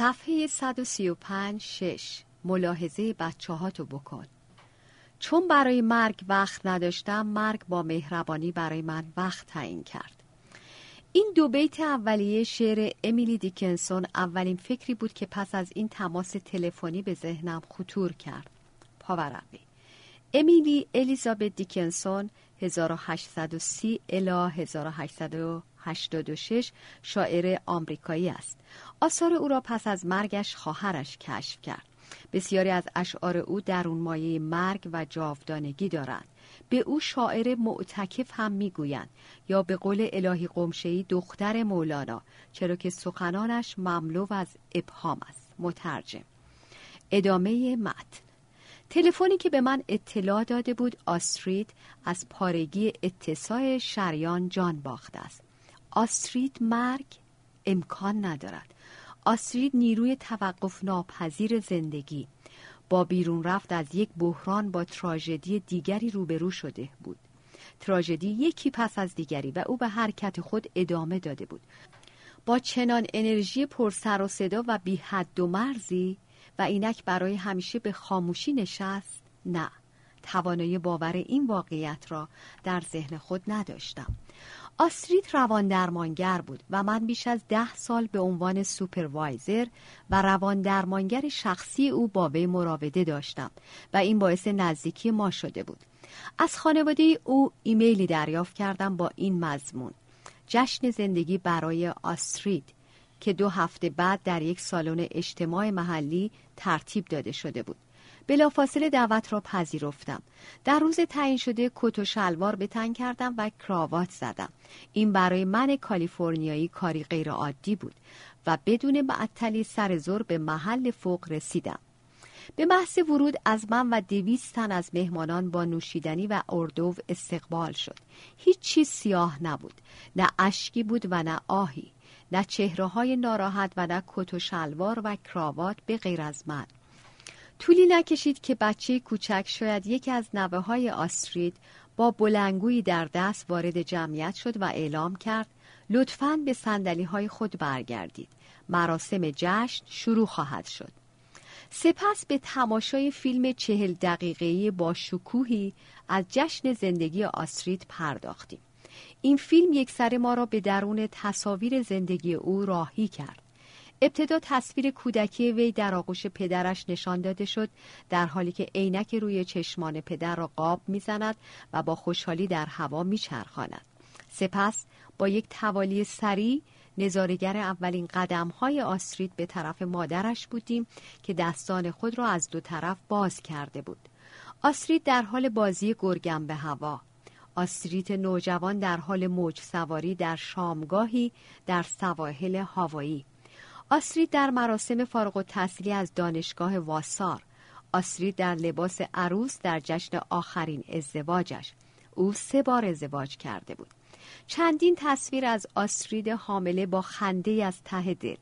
صفحه 135 6 ملاحظه بچه ها تو بکن. چون برای مرگ وقت نداشتم مرگ با مهربانی برای من وقت تعیین کرد. این دو بیت اولیه شعر امیلی دیکنسون اولین فکری بود که پس از این تماس تلفنی به ذهنم خطور کرد. پاورقی امیلی الیزابت دیکنسون 1830 الی 1800 86 شاعر آمریکایی است. آثار او را پس از مرگش خواهرش کشف کرد. بسیاری از اشعار او در اون مایه مرگ و جاودانگی دارند. به او شاعر معتکف هم می‌گویند یا به قول الهی قمشه‌ای دختر مولانا چرا که سخنانش مملو از ابهام است مترجم ادامه متن تلفنی که به من اطلاع داده بود آسترید از پارگی اتصای شریان جان باخته است آسترید مرگ امکان ندارد. آسترید نیروی توقف ناپذیر زندگی. با بیرون رفت از یک بحران با تراژدی دیگری روبرو شده بود. تراژدی یکی پس از دیگری و او به حرکت خود ادامه داده بود. با چنان انرژی پرسر و صدا و بی حد و مرزی و اینک برای همیشه به خاموشی نشست نه. توانایی باور این واقعیت را در ذهن خود نداشتم. آسترید روان درمانگر بود و من بیش از ده سال به عنوان سوپروایزر و روان درمانگر شخصی او با وی مراوده داشتم و این باعث نزدیکی ما شده بود. از خانواده او ایمیلی دریافت کردم با این مضمون. جشن زندگی برای آسترید که دو هفته بعد در یک سالن اجتماع محلی ترتیب داده شده بود. بلافاصله دعوت را پذیرفتم. در روز تعیین شده کت و شلوار به تن کردم و کراوات زدم. این برای من کالیفرنیایی کاری غیرعادی بود و بدون معطلی سر زور به محل فوق رسیدم. به محض ورود از من و دویست تن از مهمانان با نوشیدنی و اردو استقبال شد. هیچ چیز سیاه نبود. نه اشکی بود و نه آهی. نه چهره های ناراحت و نه کت و شلوار و کراوات به غیر از من. طولی نکشید که بچه کوچک شاید یکی از نوه های آسترید با بلنگویی در دست وارد جمعیت شد و اعلام کرد لطفاً به سندلی های خود برگردید. مراسم جشن شروع خواهد شد. سپس به تماشای فیلم چهل دقیقه‌ای با شکوهی از جشن زندگی آسترید پرداختیم. این فیلم یک سر ما را به درون تصاویر زندگی او راهی کرد. ابتدا تصویر کودکی وی در آغوش پدرش نشان داده شد در حالی که عینک روی چشمان پدر را قاب می‌زند و با خوشحالی در هوا میچرخاند. سپس با یک توالی سریع نظارگر اولین قدم های آسترید به طرف مادرش بودیم که دستان خود را از دو طرف باز کرده بود. آسترید در حال بازی گرگم به هوا. آستریت نوجوان در حال موج سواری در شامگاهی در سواحل هاوایی آسترید در مراسم فارغ و تحصیلی از دانشگاه واسار آسترید در لباس عروس در جشن آخرین ازدواجش او سه بار ازدواج کرده بود. چندین تصویر از آسترید حامله با خنده از ته دل.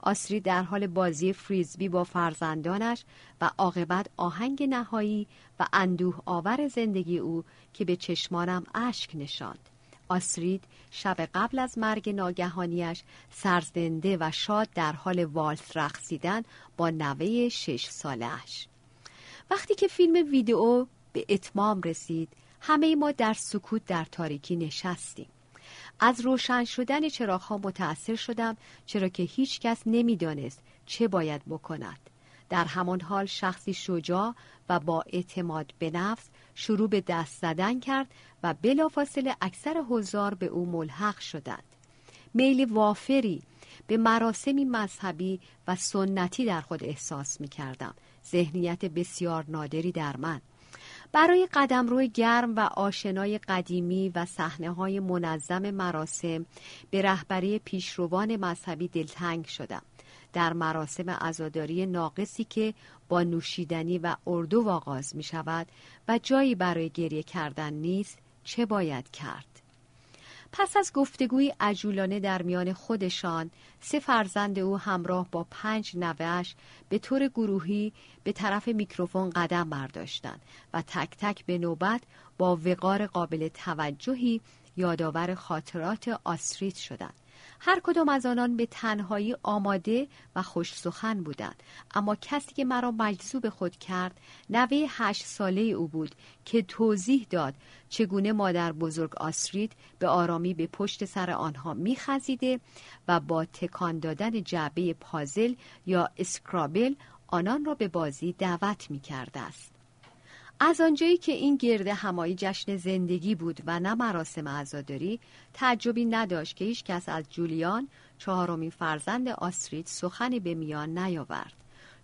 آسری در حال بازی فریزبی با فرزندانش و عاقبت آهنگ نهایی و اندوه آور زندگی او که به چشمانم اشک نشاند. آسرید شب قبل از مرگ ناگهانیش سرزنده و شاد در حال والس رقصیدن با نوه شش سالش وقتی که فیلم ویدئو به اتمام رسید همه ما در سکوت در تاریکی نشستیم. از روشن شدن چراغها متأثر شدم چرا که هیچ کس نمی‌دانست چه باید بکند. در همان حال شخصی شجاع و با اعتماد به نفس شروع به دست زدن کرد و بلافاصله اکثر حضار به او ملحق شدند. میل وافری به مراسمی مذهبی و سنتی در خود احساس می کردم ذهنیت بسیار نادری در من. برای روی گرم و آشنای قدیمی و صحنه های منظم مراسم به رهبری پیشروان مذهبی دلتنگ شدم. در مراسم عزاداری ناقصی که با نوشیدنی و اردو آغاز می شود و جایی برای گریه کردن نیست چه باید کرد. پس از گفتگوی عجولانه در میان خودشان سه فرزند او همراه با پنج نوهش به طور گروهی به طرف میکروفون قدم برداشتند و تک تک به نوبت با وقار قابل توجهی یادآور خاطرات آستریت شدند. هر کدام از آنان به تنهایی آماده و خوش سخن بودند اما کسی که مرا مجذوب خود کرد نوه هشت ساله او بود که توضیح داد چگونه مادر بزرگ آسرید به آرامی به پشت سر آنها میخزیده و با تکان دادن جعبه پازل یا اسکرابل آنان را به بازی دعوت می کرده است. از آنجایی که این گرده همایی جشن زندگی بود و نه مراسم عزاداری تعجبی نداشت که هیچ کس از جولیان چهارمین فرزند آسترید سخنی به میان نیاورد.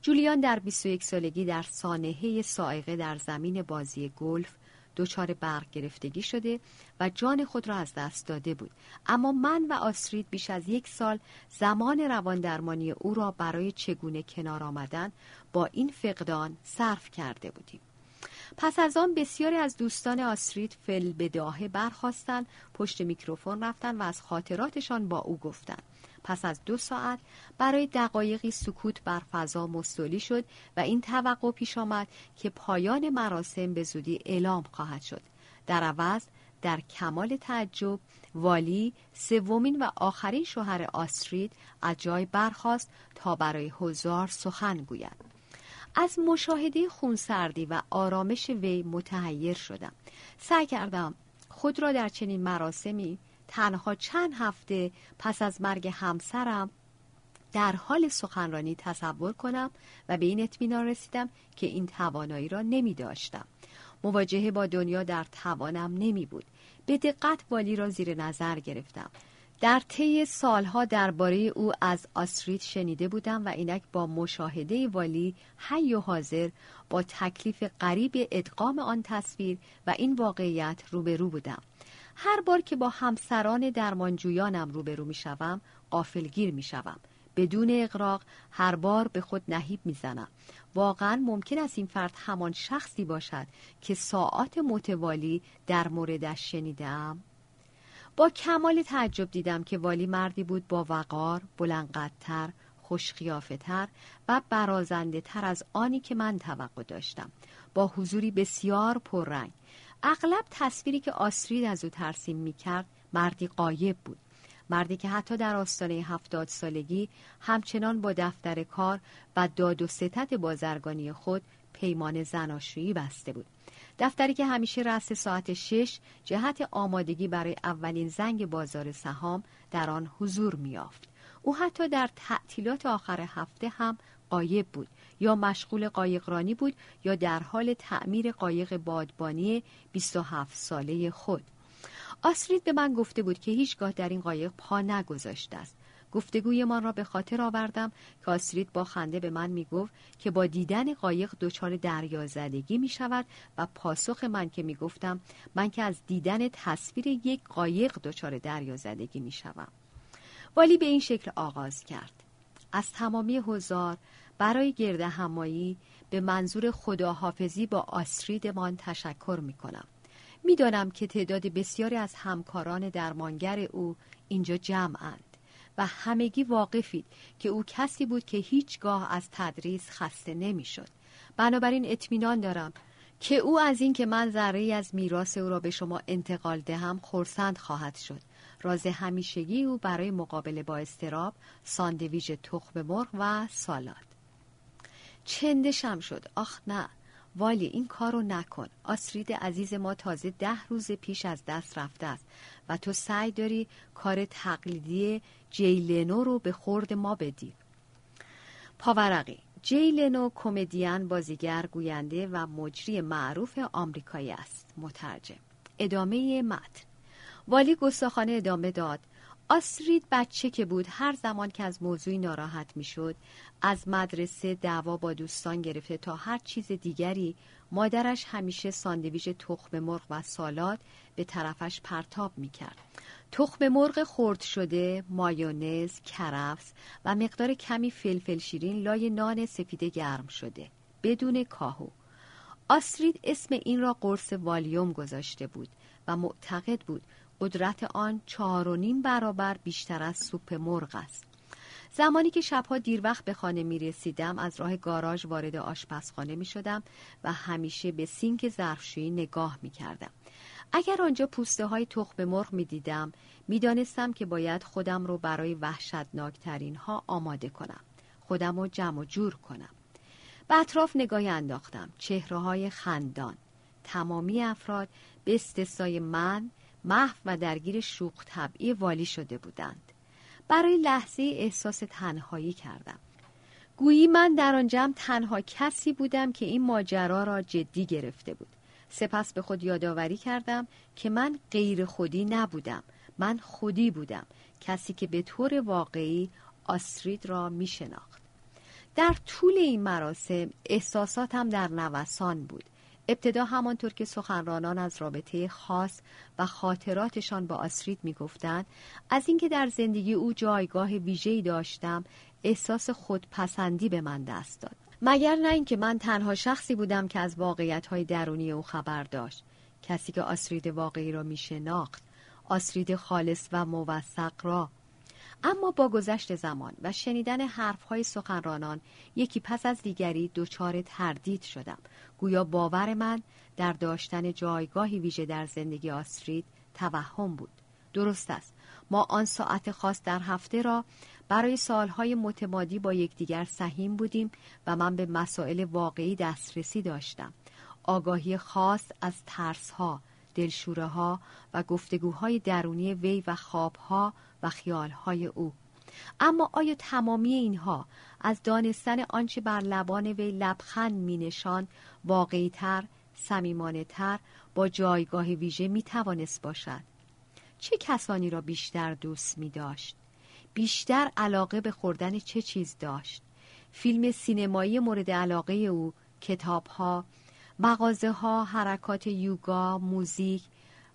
جولیان در 21 سالگی در سانحه سائقه در زمین بازی گلف دچار برق گرفتگی شده و جان خود را از دست داده بود. اما من و آسترید بیش از یک سال زمان روان درمانی او را برای چگونه کنار آمدن با این فقدان صرف کرده بودیم. پس از آن بسیاری از دوستان آسترید فل بداهه برخواستند پشت میکروفون رفتن و از خاطراتشان با او گفتند. پس از دو ساعت برای دقایقی سکوت بر فضا مستولی شد و این توقع پیش آمد که پایان مراسم به زودی اعلام خواهد شد. در عوض در کمال تعجب والی سومین و آخرین شوهر آسترید از جای برخاست تا برای هزار سخن گوید. از مشاهده خونسردی و آرامش وی متحیر شدم سعی کردم خود را در چنین مراسمی تنها چند هفته پس از مرگ همسرم در حال سخنرانی تصور کنم و به این اطمینان رسیدم که این توانایی را نمی داشتم. مواجهه با دنیا در توانم نمی بود. به دقت والی را زیر نظر گرفتم. در طی سالها درباره او از آسترید شنیده بودم و اینک با مشاهده والی حی و حاضر با تکلیف قریب ادغام آن تصویر و این واقعیت روبرو بودم. هر بار که با همسران درمانجویانم روبرو می شوم قافلگیر می شوم. بدون اقراق هر بار به خود نهیب می‌زنم واقعا ممکن است این فرد همان شخصی باشد که ساعات متوالی در موردش شنیدم با کمال تعجب دیدم که والی مردی بود با وقار بلندقدتر خوشقیافه تر و برازنده تر از آنی که من توقع داشتم. با حضوری بسیار پررنگ. اغلب تصویری که آسرید از او ترسیم می کرد مردی قایب بود. مردی که حتی در آستانه هفتاد سالگی همچنان با دفتر کار و داد و ستت بازرگانی خود پیمان زناشویی بسته بود. دفتری که همیشه رأس ساعت شش جهت آمادگی برای اولین زنگ بازار سهام در آن حضور میافت او حتی در تعطیلات آخر هفته هم قایب بود یا مشغول قایقرانی بود یا در حال تعمیر قایق بادبانی 27 ساله خود. آسرید به من گفته بود که هیچگاه در این قایق پا نگذاشته است. گفتگویمان را به خاطر آوردم که آسرید با خنده به من می‌گفت که با دیدن قایق دچار دریازدگی می شود و پاسخ من که می‌گفتم من که از دیدن تصویر یک قایق دچار دریازدگی می شوم. والی به این شکل آغاز کرد از تمامی هزار برای گرد همایی به منظور خداحافظی با آسریدمان تشکر می کنم. می‌دانم که تعداد بسیاری از همکاران درمانگر او اینجا جمعند و همگی واقفید که او کسی بود که هیچگاه از تدریس خسته نمی‌شد. بنابراین اطمینان دارم که او از این که من ذره از میراث او را به شما انتقال دهم خورسند خواهد شد. راز همیشگی او برای مقابله با استراب ساندویژ تخم مرغ و سالاد. چندشم شد. آخ نه. والی این کار رو نکن. آسرید عزیز ما تازه ده روز پیش از دست رفته است و تو سعی داری کار تقلیدی جیلنو رو به خورد ما بدی. پاورقی جیلنو کمدین بازیگر گوینده و مجری معروف آمریکایی است. مترجم ادامه متن. والی گستاخانه ادامه داد. آسرید بچه که بود هر زمان که از موضوعی ناراحت می‌شد از مدرسه دعوا با دوستان گرفته تا هر چیز دیگری مادرش همیشه ساندویچ تخم مرغ و سالاد به طرفش پرتاب می‌کرد. تخم مرغ خرد شده، مایونز، کرفس و مقدار کمی فلفل شیرین لای نان سفید گرم شده بدون کاهو. آسرید اسم این را قرص والیوم گذاشته بود و معتقد بود قدرت آن چهار و نیم برابر بیشتر از سوپ مرغ است. زمانی که شبها دیر وقت به خانه می رسیدم از راه گاراژ وارد آشپزخانه می شدم و همیشه به سینک ظرفشویی نگاه می کردم. اگر آنجا پوسته های تخم مرغ می دیدم می دانستم که باید خودم رو برای وحشتناکترین ها آماده کنم. خودم رو جمع و جور کنم. به اطراف نگاهی انداختم. چهره های خندان. تمامی افراد به استثنای من محو و درگیر شوخ طبعی والی شده بودند. برای لحظه احساس تنهایی کردم. گویی من در آن تنها کسی بودم که این ماجرا را جدی گرفته بود. سپس به خود یادآوری کردم که من غیر خودی نبودم. من خودی بودم. کسی که به طور واقعی آسترید را می شناخت. در طول این مراسم احساساتم در نوسان بود. ابتدا همانطور که سخنرانان از رابطه خاص و خاطراتشان با آسرید می‌گفتند از اینکه در زندگی او جایگاه ویژه‌ای داشتم احساس خودپسندی به من دست داد. مگر نه اینکه من تنها شخصی بودم که از واقعیت‌های درونی او خبر داشت. کسی که آسرید واقعی را می شناخت آسرید خالص و موثق را اما با گذشت زمان و شنیدن حرفهای سخنرانان یکی پس از دیگری دچار تردید شدم. گویا باور من در داشتن جایگاهی ویژه در زندگی آسرید توهم بود. درست است. ما آن ساعت خاص در هفته را برای سالهای متمادی با یکدیگر سهیم بودیم و من به مسائل واقعی دسترسی داشتم. آگاهی خاص از ترسها، دلشوره ها و گفتگوهای درونی وی و خوابها و خیالهای او اما آیا تمامی اینها از دانستن آنچه بر لبان وی لبخند می نشان واقعی تر، سمیمانه تر با جایگاه ویژه می توانست باشد؟ چه کسانی را بیشتر دوست می داشت؟ بیشتر علاقه به خوردن چه چیز داشت؟ فیلم سینمایی مورد علاقه او، کتابها، مغازه ها، حرکات یوگا، موزیک،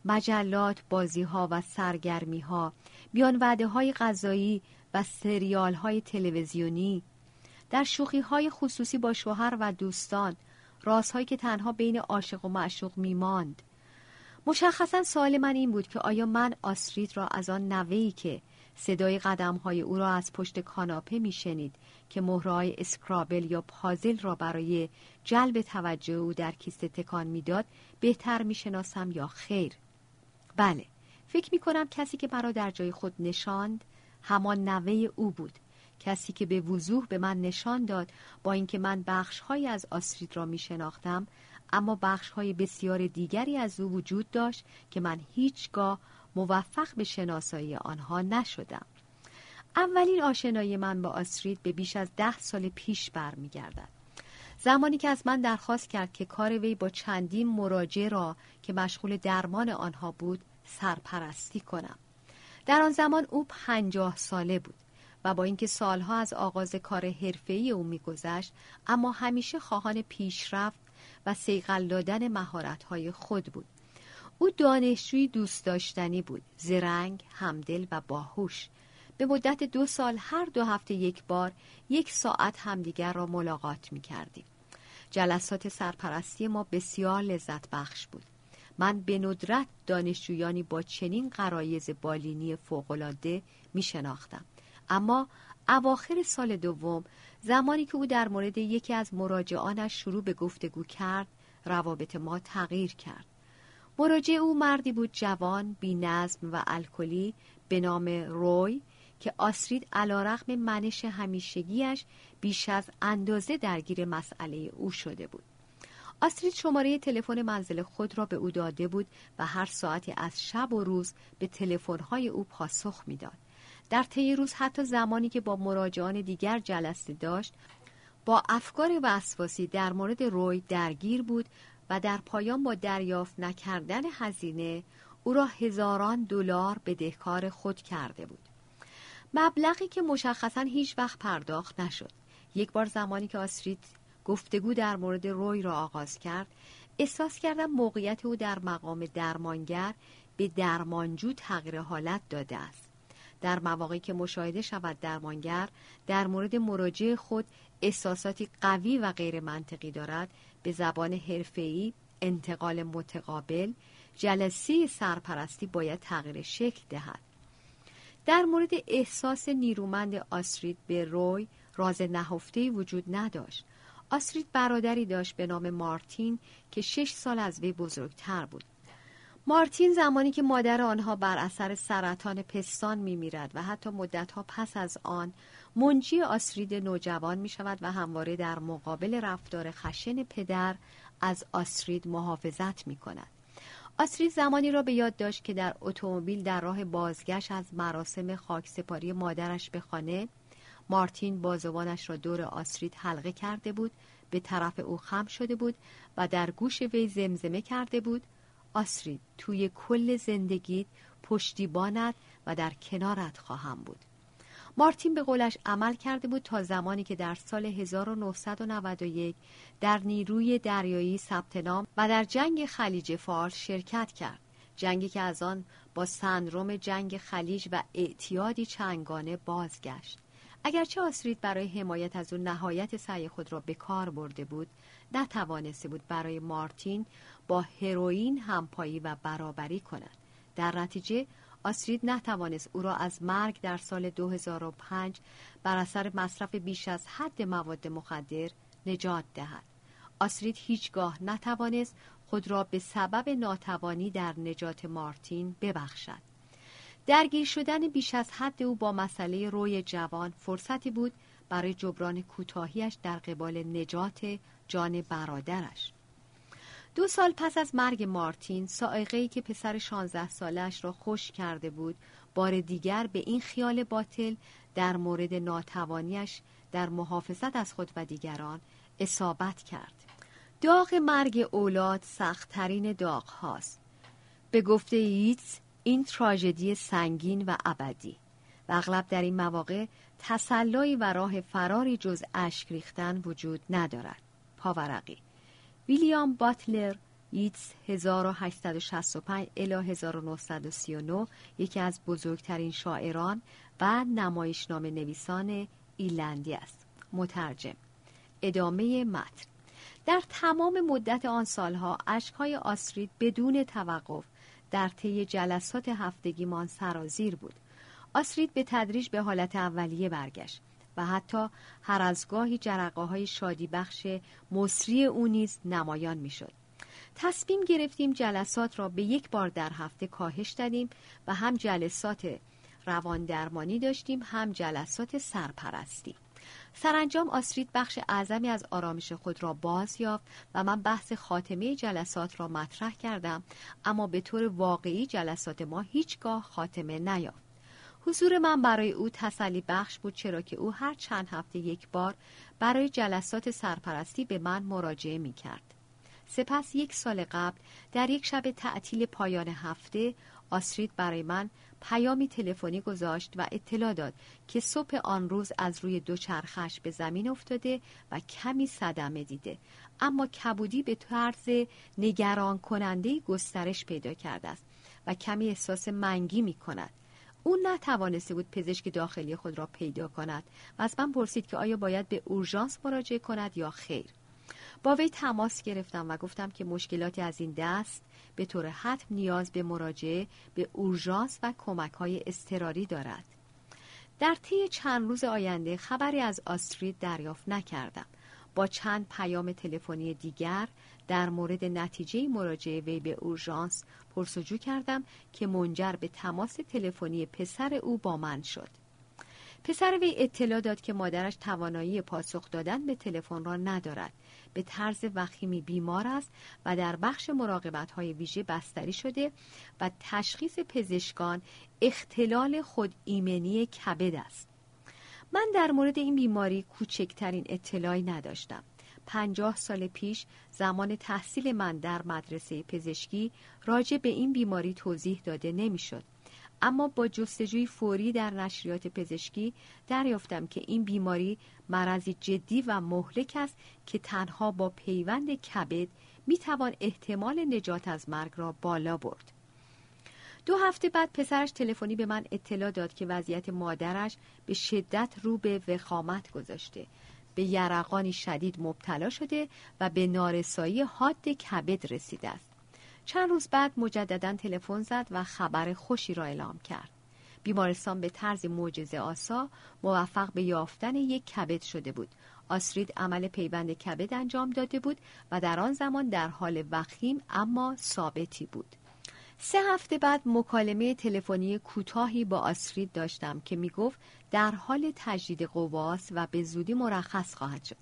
مجلات، بازی ها و سرگرمی ها، بیان وعده های غذایی و سریال های تلویزیونی، در شوخی های خصوصی با شوهر و دوستان، رازهایی که تنها بین عاشق و معشوق میماند. مشخصا سوال من این بود که آیا من آسرید را از آن نوهی که صدای قدم های او را از پشت کاناپه میشنید که مهرهای اسکرابل یا پازل را برای جلب توجه او در کیسه تکان می‌داد بهتر می‌شناسم یا خیر. بله فکر می کنم کسی که مرا در جای خود نشاند همان نوه او بود. کسی که به وضوح به من نشان داد با اینکه من بخشهایی از آسرید را می شناختم اما بخشهای بسیار دیگری از او وجود داشت که من هیچگاه موفق به شناسایی آنها نشدم. اولین آشنایی من با آسرید به بیش از ده سال پیش برمیگردد. زمانی که از من درخواست کرد که کار وی با چندین مراجع را که مشغول درمان آنها بود سرپرستی کنم. در آن زمان او پنجاه ساله بود و با اینکه سالها از آغاز کار حرفه‌ای او میگذشت اما همیشه خواهان پیشرفت و سیقل دادن مهارت‌های خود بود. او دانشجوی دوست داشتنی بود زرنگ همدل و باهوش به مدت دو سال هر دو هفته یک بار یک ساعت همدیگر را ملاقات می کردیم. جلسات سرپرستی ما بسیار لذت بخش بود. من به ندرت دانشجویانی با چنین قرایز بالینی فوقالعاده می شناختم. اما اواخر سال دوم زمانی که او در مورد یکی از مراجعانش شروع به گفتگو کرد روابط ما تغییر کرد. مراجع او مردی بود جوان، بی نظم و الکلی به نام روی که آسرید علا رقم منش همیشگیش بیش از اندازه درگیر مسئله او شده بود. آسترید شماره تلفن منزل خود را به او داده بود و هر ساعتی از شب و روز به تلفن‌های او پاسخ می‌داد. در طی روز حتی زمانی که با مراجعان دیگر جلسه داشت با افکار وسواسی در مورد روی درگیر بود و در پایان با دریافت نکردن هزینه او را هزاران دلار بدهکار خود کرده بود. مبلغی که مشخصا هیچ وقت پرداخت نشد. یک بار زمانی که آسرید گفتگو در مورد روی را آغاز کرد احساس کردم موقعیت او در مقام درمانگر به درمانجو تغییر حالت داده است در مواقعی که مشاهده شود درمانگر در مورد مراجع خود احساساتی قوی و غیر منطقی دارد به زبان حرفه‌ای انتقال متقابل جلسه سرپرستی باید تغییر شکل دهد. در مورد احساس نیرومند آسرید به روی راز نهفته وجود نداشت. آسرید برادری داشت به نام مارتین که شش سال از وی بزرگتر بود. مارتین زمانی که مادر آنها بر اثر سرطان پستان می میرد و حتی مدتها پس از آن منجی آسرید نوجوان می شود و همواره در مقابل رفتار خشن پدر از آسرید محافظت می کند. آسرید زمانی را به یاد داشت که در اتومبیل در راه بازگشت از مراسم خاکسپاری مادرش به خانه مارتین بازوانش را دور آسرید حلقه کرده بود به طرف او خم شده بود و در گوش وی زمزمه کرده بود آسرید توی کل زندگیت پشتیبانت و در کنارت خواهم بود مارتین به قولش عمل کرده بود تا زمانی که در سال 1991 در نیروی دریایی ثبت نام و در جنگ خلیج فارس شرکت کرد. جنگی که از آن با سندروم جنگ خلیج و اعتیادی چنگانه بازگشت. اگرچه آسرید برای حمایت از او نهایت سعی خود را به کار برده بود نتوانسته بود برای مارتین با هروئین همپایی و برابری کند. در نتیجه آسرید نتوانست او را از مرگ در سال 2005 بر اثر مصرف بیش از حد مواد مخدر نجات دهد. آسرید هیچگاه نتوانست خود را به سبب ناتوانی در نجات مارتین ببخشد. درگیر شدن بیش از حد او با مسئله روی جوان فرصتی بود برای جبران کوتاهیش در قبال نجات جان برادرش. دو سال پس از مرگ مارتین ای که پسر 16 سالش را خوش کرده بود بار دیگر به این خیال باطل در مورد ناتوانیش در محافظت از خود و دیگران اصابت کرد. داغ مرگ اولاد سختترین داغ هاست به گفته ایتس این تراژدی سنگین و ابدی. و اغلب در این مواقع تسلایی و راه فراری جز اشک ریختن وجود ندارد. پاورقی ویلیام باتلر ایتس 1865 الی 1939 یکی از بزرگترین شاعران و نمایشنامه نویسان ایلندی است. مترجم ادامه متن. در تمام مدت آن سالها اشکهای آسرید بدون توقف در طی جلسات هفتگیمان سرازیر بود. آسرید به تدریج به حالت اولیه برگشت. و حتی هر از گاهی جرقه های شادی بخش مصری او نیز نمایان می‌شد. تصمیم گرفتیم جلسات را به یک بار در هفته کاهش دادیم و هم جلسات روان درمانی داشتیم هم جلسات سرپرستی سرانجام آسرید بخش اعظمی از آرامش خود را باز یافت و من بحث خاتمه جلسات را مطرح کردم اما به طور واقعی جلسات ما هیچگاه خاتمه نیافت حضور من برای او تسلی بخش بود چرا که او هر چند هفته یک بار برای جلسات سرپرستی به من مراجعه می کرد. سپس یک سال قبل در یک شب تعطیل پایان هفته آسرید برای من پیامی تلفنی گذاشت و اطلاع داد که صبح آن روز از روی دو چرخش به زمین افتاده و کمی صدمه دیده اما کبودی به طرز نگران کننده گسترش پیدا کرده است و کمی احساس منگی می کند او نتوانسته بود پزشک داخلی خود را پیدا کند و از من پرسید که آیا باید به اورژانس مراجعه کند یا خیر. با وی تماس گرفتم و گفتم که مشکلاتی از این دست به طور حتم نیاز به مراجعه به اورژانس و کمک های استراری دارد. در طی چند روز آینده خبری از آسترید دریافت نکردم. با چند پیام تلفنی دیگر در مورد نتیجه مراجعه وی به اورژانس پرسجو کردم که منجر به تماس تلفنی پسر او با من شد. پسر وی اطلاع داد که مادرش توانایی پاسخ دادن به تلفن را ندارد. به طرز وخیمی بیمار است و در بخش مراقبت های ویژه بستری شده و تشخیص پزشکان اختلال خود ایمنی کبد است. من در مورد این بیماری کوچکترین اطلاعی نداشتم. پنجاه سال پیش زمان تحصیل من در مدرسه پزشکی راجع به این بیماری توضیح داده نمی‌شد. اما با جستجوی فوری در نشریات پزشکی دریافتم که این بیماری مرضی جدی و مهلک است که تنها با پیوند کبد می‌توان احتمال نجات از مرگ را بالا برد. دو هفته بعد پسرش تلفنی به من اطلاع داد که وضعیت مادرش به شدت رو به وخامت گذاشته به یرقانی شدید مبتلا شده و به نارسایی حاد کبد رسیده است. چند روز بعد مجددا تلفن زد و خبر خوشی را اعلام کرد. بیمارستان به طرز معجزه آسا موفق به یافتن یک کبد شده بود. آسرید عمل پیوند کبد انجام داده بود و در آن زمان در حال وخیم اما ثابتی بود. سه هفته بعد مکالمه تلفنی کوتاهی با آسرید داشتم که می‌گفت در حال تجدید قواست و به زودی مرخص خواهد شد.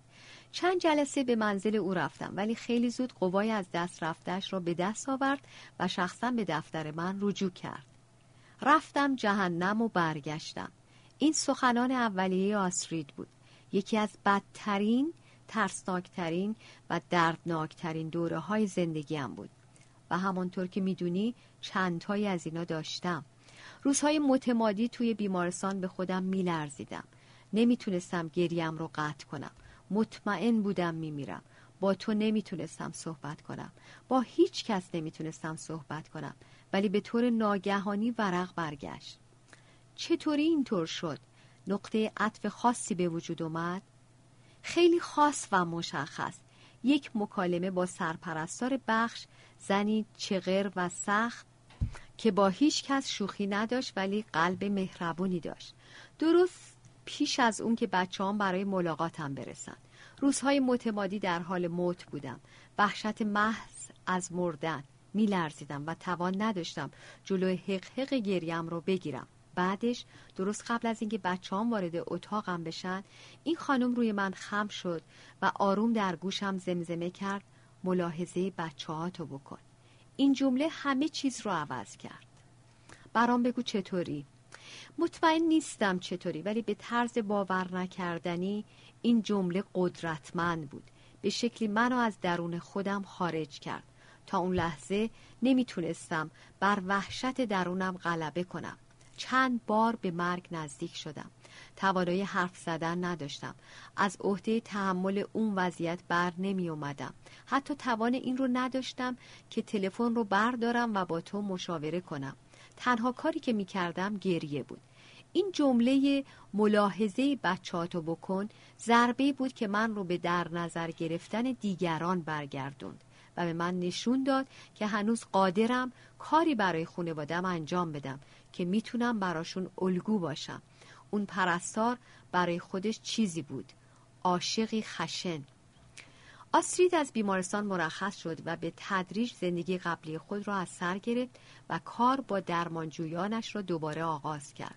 چند جلسه به منزل او رفتم ولی خیلی زود قوای از دست رفتش را به دست آورد و شخصا به دفتر من رجوع کرد. رفتم جهنم و برگشتم. این سخنان اولیه آسرید بود. یکی از بدترین ترسناکترین و دردناکترین دوره های زندگیم بود. و همانطور که می‌دونی چندتایی از اینا داشتم. روزهای متمادی توی بیمارستان به خودم میلرزیدم. نمی‌تونستم گریم رو قطع کنم. مطمئن بودم میمیرم. با تو نمی‌تونستم صحبت کنم. با هیچ کس نمی‌تونستم صحبت کنم. ولی به طور ناگهانی ورق برگشت. چطوری اینطور شد؟ نقطه عطف خاصی به وجود اومد؟ خیلی خاص و مشخص. یک مکالمه با سرپرستار بخش زنی چغر و سخت که با هیچ کس شوخی نداشت ولی قلب مهربونی داشت. درست پیش از اون که بچه هم برای ملاقاتم برسن. روزهای متمادی در حال موت بودم. وحشت محض از مردن میلرزیدم و توان نداشتم جلوی حق حق گریم رو بگیرم. بعدش درست قبل از اینکه بچه‌ام وارد اتاقم بشن این خانم روی من خم شد و آروم در گوشم زمزمه کرد ملاحظه بچه تو بکن. این جمله همه چیز رو عوض کرد. برام بگو چطوری؟ مطمئن نیستم چطوری ولی به طرز باور نکردنی این جمله قدرتمند بود. به شکلی منو از درون خودم خارج کرد. تا اون لحظه نمی‌تونستم بر وحشت درونم غلبه کنم. چند بار به مرگ نزدیک شدم. توانایی حرف زدن نداشتم. از عهده تحمل اون وضعیت بر نمی اومدم. حتی توان این رو نداشتم که تلفن رو بردارم و با تو مشاوره کنم. تنها کاری که می کردم گریه بود. این جمله ملاحظه بچهاتو بکن ضربه بود که من رو به در نظر گرفتن دیگران برگردوند. و به من نشون داد که هنوز قادرم کاری برای خانوادم انجام بدم که می‌تونم براشون الگو باشم. اون پرستار برای خودش چیزی بود. عاشقی خشن. آسرید از بیمارستان مرخص شد و به تدریج زندگی قبلی خود را از سر گرفت و کار با درمانجویانش را دوباره آغاز کرد.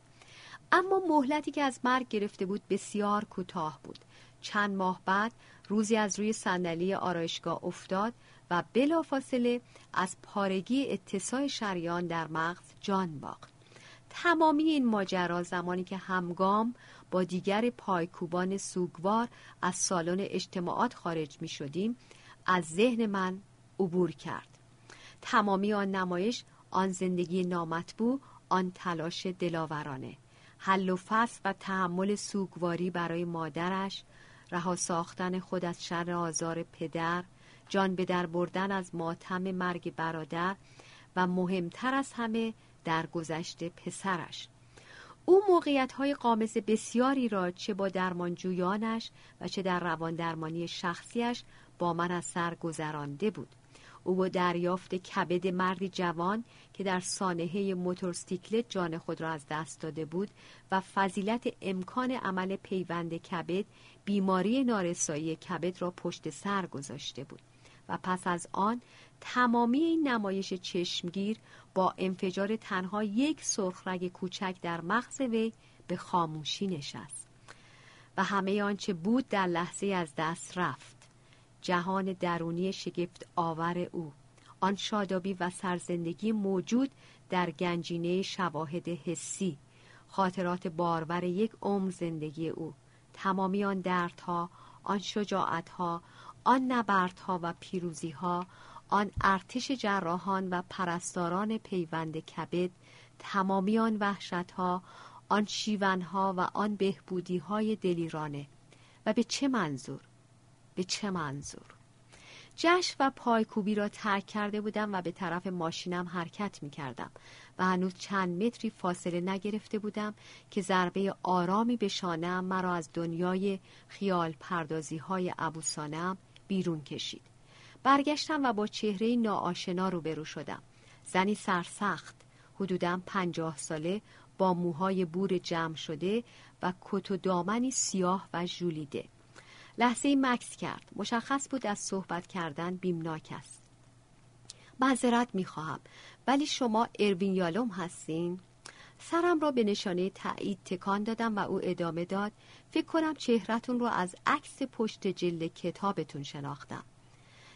اما مهلتی که از مرگ گرفته بود بسیار کوتاه بود. چند ماه بعد روزی از روی صندلی آرایشگاه افتاد و بلافاصله از پارگی اتساع شریان در مغز جان باخت. تمامی این ماجرا زمانی که همگام با دیگر پایکوبان سوگوار از سالن اجتماعات خارج می شدیم از ذهن من عبور کرد. تمامی آن نمایش آن زندگی نامطبوع آن تلاش دلاورانه. حل و فصل و تحمل سوگواری برای مادرش رها ساختن خود از شر آزار پدر جان به در بردن از ماتم مرگ برادر و مهمتر از همه در گذشته پسرش. او موقعیت های قامز بسیاری را چه با درمانجویانش و چه در روان درمانی شخصیش با من از سر گذرانده بود. او با دریافت کبد مردی جوان که در سانحه موتورسیکلت جان خود را از دست داده بود و فضیلت امکان عمل پیوند کبد بیماری نارسایی کبد را پشت سر گذاشته بود. و پس از آن تمامی این نمایش چشمگیر با انفجار تنها یک سرخرگ کوچک در مغز وی به خاموشی نشست و همه آنچه بود در لحظه از دست رفت. جهان درونی شگفت آور او. آن شادابی و سرزندگی موجود در گنجینه شواهد حسی خاطرات بارور یک عمر زندگی او. تمامی آن دردها آن شجاعتها آن نبردها و پیروزیها آن ارتش جراحان و پرستاران پیوند کبد تمامی آن وحشتها آن شیونها و آن بهبودیهای دلیرانه. و به چه منظور؟ به چه منظور؟ جشن و پایکوبی را ترک کرده بودم و به طرف ماشینم حرکت می کردم و هنوز چند متری فاصله نگرفته بودم که ضربه آرامی به شانم مرا از دنیای خیال پردازی های ابوسانم بیرون کشید. برگشتم و با چهره ناآشنا روبرو شدم. زنی سرسخت حدوداً پنجاه ساله با موهای بور جمع شده و کت و دامنی سیاه و ژولیده. لحظه مکس کرد. مشخص بود از صحبت کردن بیمناک است. معذرت می‌خواهم ولی شما اروین یالوم هستین؟ سرم را به نشانه تایید تکان دادم و او ادامه داد فکر کنم چهرتون رو از عکس پشت جلد کتابتون شناختم.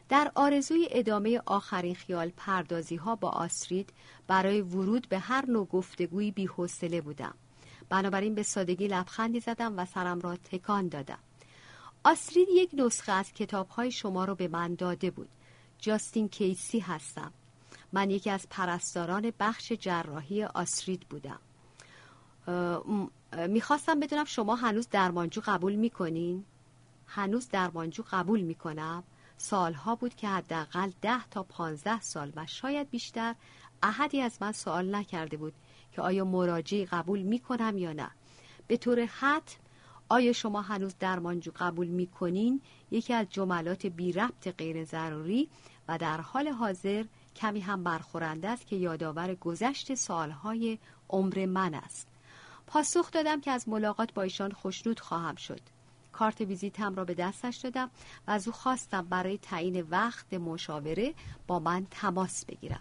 در آرزوی ادامه آخرین خیال پردازی ها با آسرید برای ورود به هر نوع گفتگویی بی حوصله بودم. بنابراین به سادگی لبخندی زدم و سرم را تکان دادم. آسرید یک نسخه از کتاب های شما رو به من داده بود. جاستین کیسی هستم. من یکی از پرستاران بخش جراحی آسرید بودم. می‌خواستم بدونم شما هنوز درمانجو قبول می‌کنین؟ هنوز درمانجو قبول می‌کنم. سالها بود که حداقل ده تا پانزده سال و شاید بیشتر احدی از من سوال نکرده بود که آیا مراجعی قبول می‌کنم یا نه. به طور حتم آیا شما هنوز درمانجو قبول می‌کنین؟ یکی از جملات بی ربط غیر ضروری و در حال حاضر کمی هم برخورنده است که یادآور گذشت سالهای عمر من است. پاسخ دادم که از ملاقات با ایشان خوشنود خواهم شد. کارت ویزیتم را به دستش دادم و از او خواستم برای تعیین وقت مشاوره با من تماس بگیرم.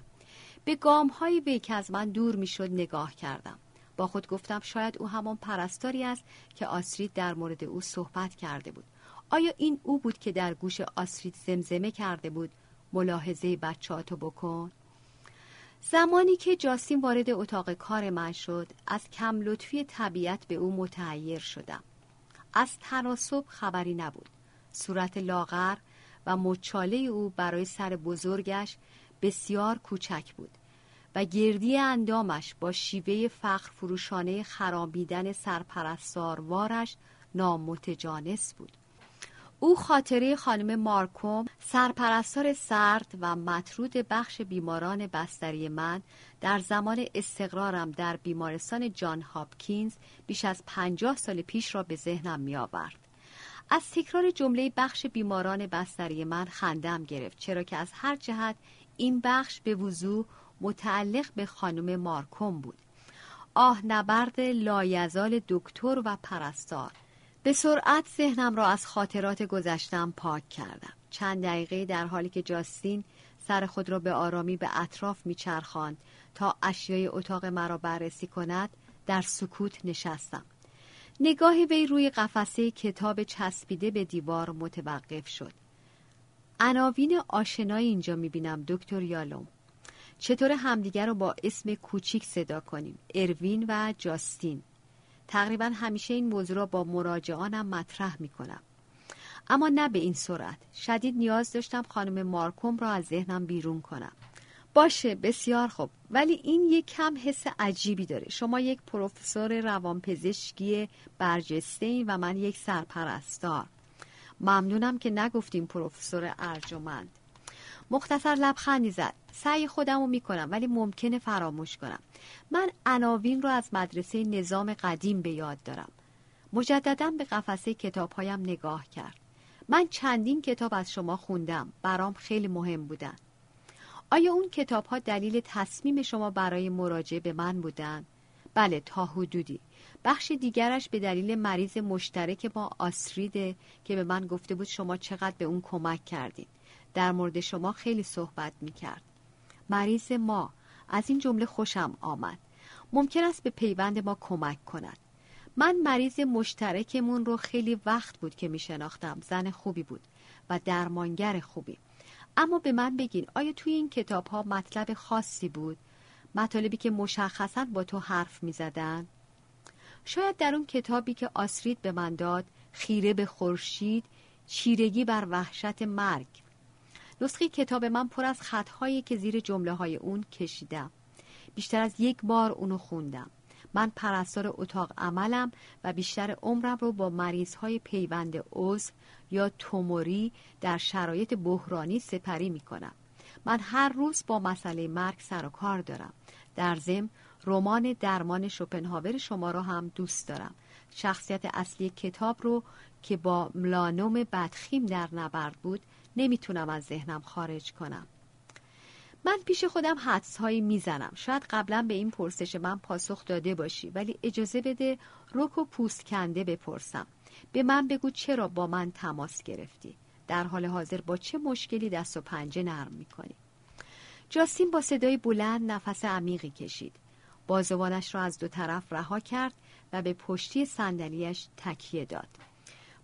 به گام های وی که از من دور می‌شد نگاه کردم. با خود گفتم شاید او همان پرستاری است که آسرید در مورد او صحبت کرده بود. آیا این او بود که در گوش آسرید زمزمه کرده بود؟ ملاحظه بچهاتو بکن. زمانی که جاسین وارد اتاق کار من شد از کم لطفی طبیعت به او متعیر شدم. از تناسب خبری نبود. صورت لاغر و مچاله او برای سر بزرگش بسیار کوچک بود و گردی اندامش با شیوه فخر فروشانه خرابیدن سرپرستاروارش نامتجانس بود. او خاطره خانم مارکوم سرپرستار سرد و مطرود بخش بیماران بستری من در زمان استقرارم در بیمارستان جان هاپکینز بیش از پنجاه سال پیش را به ذهنم می آورد. از تکرار جمله بخش بیماران بستری من خندم گرفت چرا که از هر جهت این بخش به وضوح متعلق به خانم مارکوم بود آه نبرد لایزال دکتر و پرستار به سرعت ذهنم را از خاطرات گذشتم پاک کردم. چند دقیقه در حالی که جاستین سر خود را به آرامی به اطراف میچرخاند تا اشیای اتاق مرا بررسی کند در سکوت نشستم. نگاه وی روی قفسه کتاب چسبیده به دیوار متوقف شد. عناوین آشنایی اینجا می‌بینم دکتر یالوم. چطور همدیگر رو با اسم کوچیک صدا کنیم؟ اروین و جاستین. تقریبا همیشه این موضوع را با مراجعانم مطرح می کنم. اما نه به این سرعت. شدید نیاز داشتم خانم مارکوم را از ذهنم بیرون کنم. باشه بسیار خوب. ولی این یک کم حس عجیبی داره. شما یک پروفسور روانپزشکی برجسته این و من یک سرپرستار. ممنونم که نگفتیم پروفسور ارجمند. مختصر لبخندی زد. سعی خودم رو می‌کنم ولی ممکنه فراموش کنم. من عناوین رو از مدرسه نظام قدیم به یاد دارم. مجددا به قفسه کتابهایم نگاه کرد. من چندین کتاب از شما خوندم. برام خیلی مهم بودن. آیا اون کتاب ها دلیل تصمیم شما برای مراجعه به من بودن؟ بله تا حدودی. بخش دیگرش به دلیل مریض مشترک با آسریده که به من گفته بود شما چقدر به اون کمک کردین. در مورد شما خیلی صحبت می کرد مریض ما از این جمله خوشم آمد. ممکن است به پیوند ما کمک کند. من مریض مشترکمون رو خیلی وقت بود که می شناختم زن خوبی بود و درمانگر خوبی. اما به من بگین آیا توی این کتاب ها مطلب خاصی بود؟ مطالبی که مشخصا با تو حرف می زدن؟ شاید در اون کتابی که آسرید به من داد خیره به خورشید چیرگی بر وحشت مرگ. نسخه کتاب من پر از خطهایی که زیر جمله های اون کشیدم بیشتر از یک بار اونو خوندم من پرستار اتاق عملم و بیشتر عمرم رو با مریض های پیوند عضو یا توموری در شرایط بحرانی سپری می کنم. من هر روز با مسئله مرگ سر و کار دارم. در ضمن رمان درمان شوپنهاور شما رو هم دوست دارم. شخصیت اصلی کتاب رو که با ملانوم بدخیم در نبرد بود نمی‌تونم از ذهنم خارج کنم. من پیش خودم حدس هایی می‌زنم. شاید قبلا به این پرسش من پاسخ داده باشی ولی اجازه بده رک و پوست کنده بپرسم. به من بگو چرا با من تماس گرفتی. در حال حاضر با چه مشکلی دست و پنجه نرم می‌کنی؟ جاستین با صدای بلند نفس عمیقی کشید. بازوانش را از دو طرف رها کرد و به پشتی صندلیاش تکیه داد.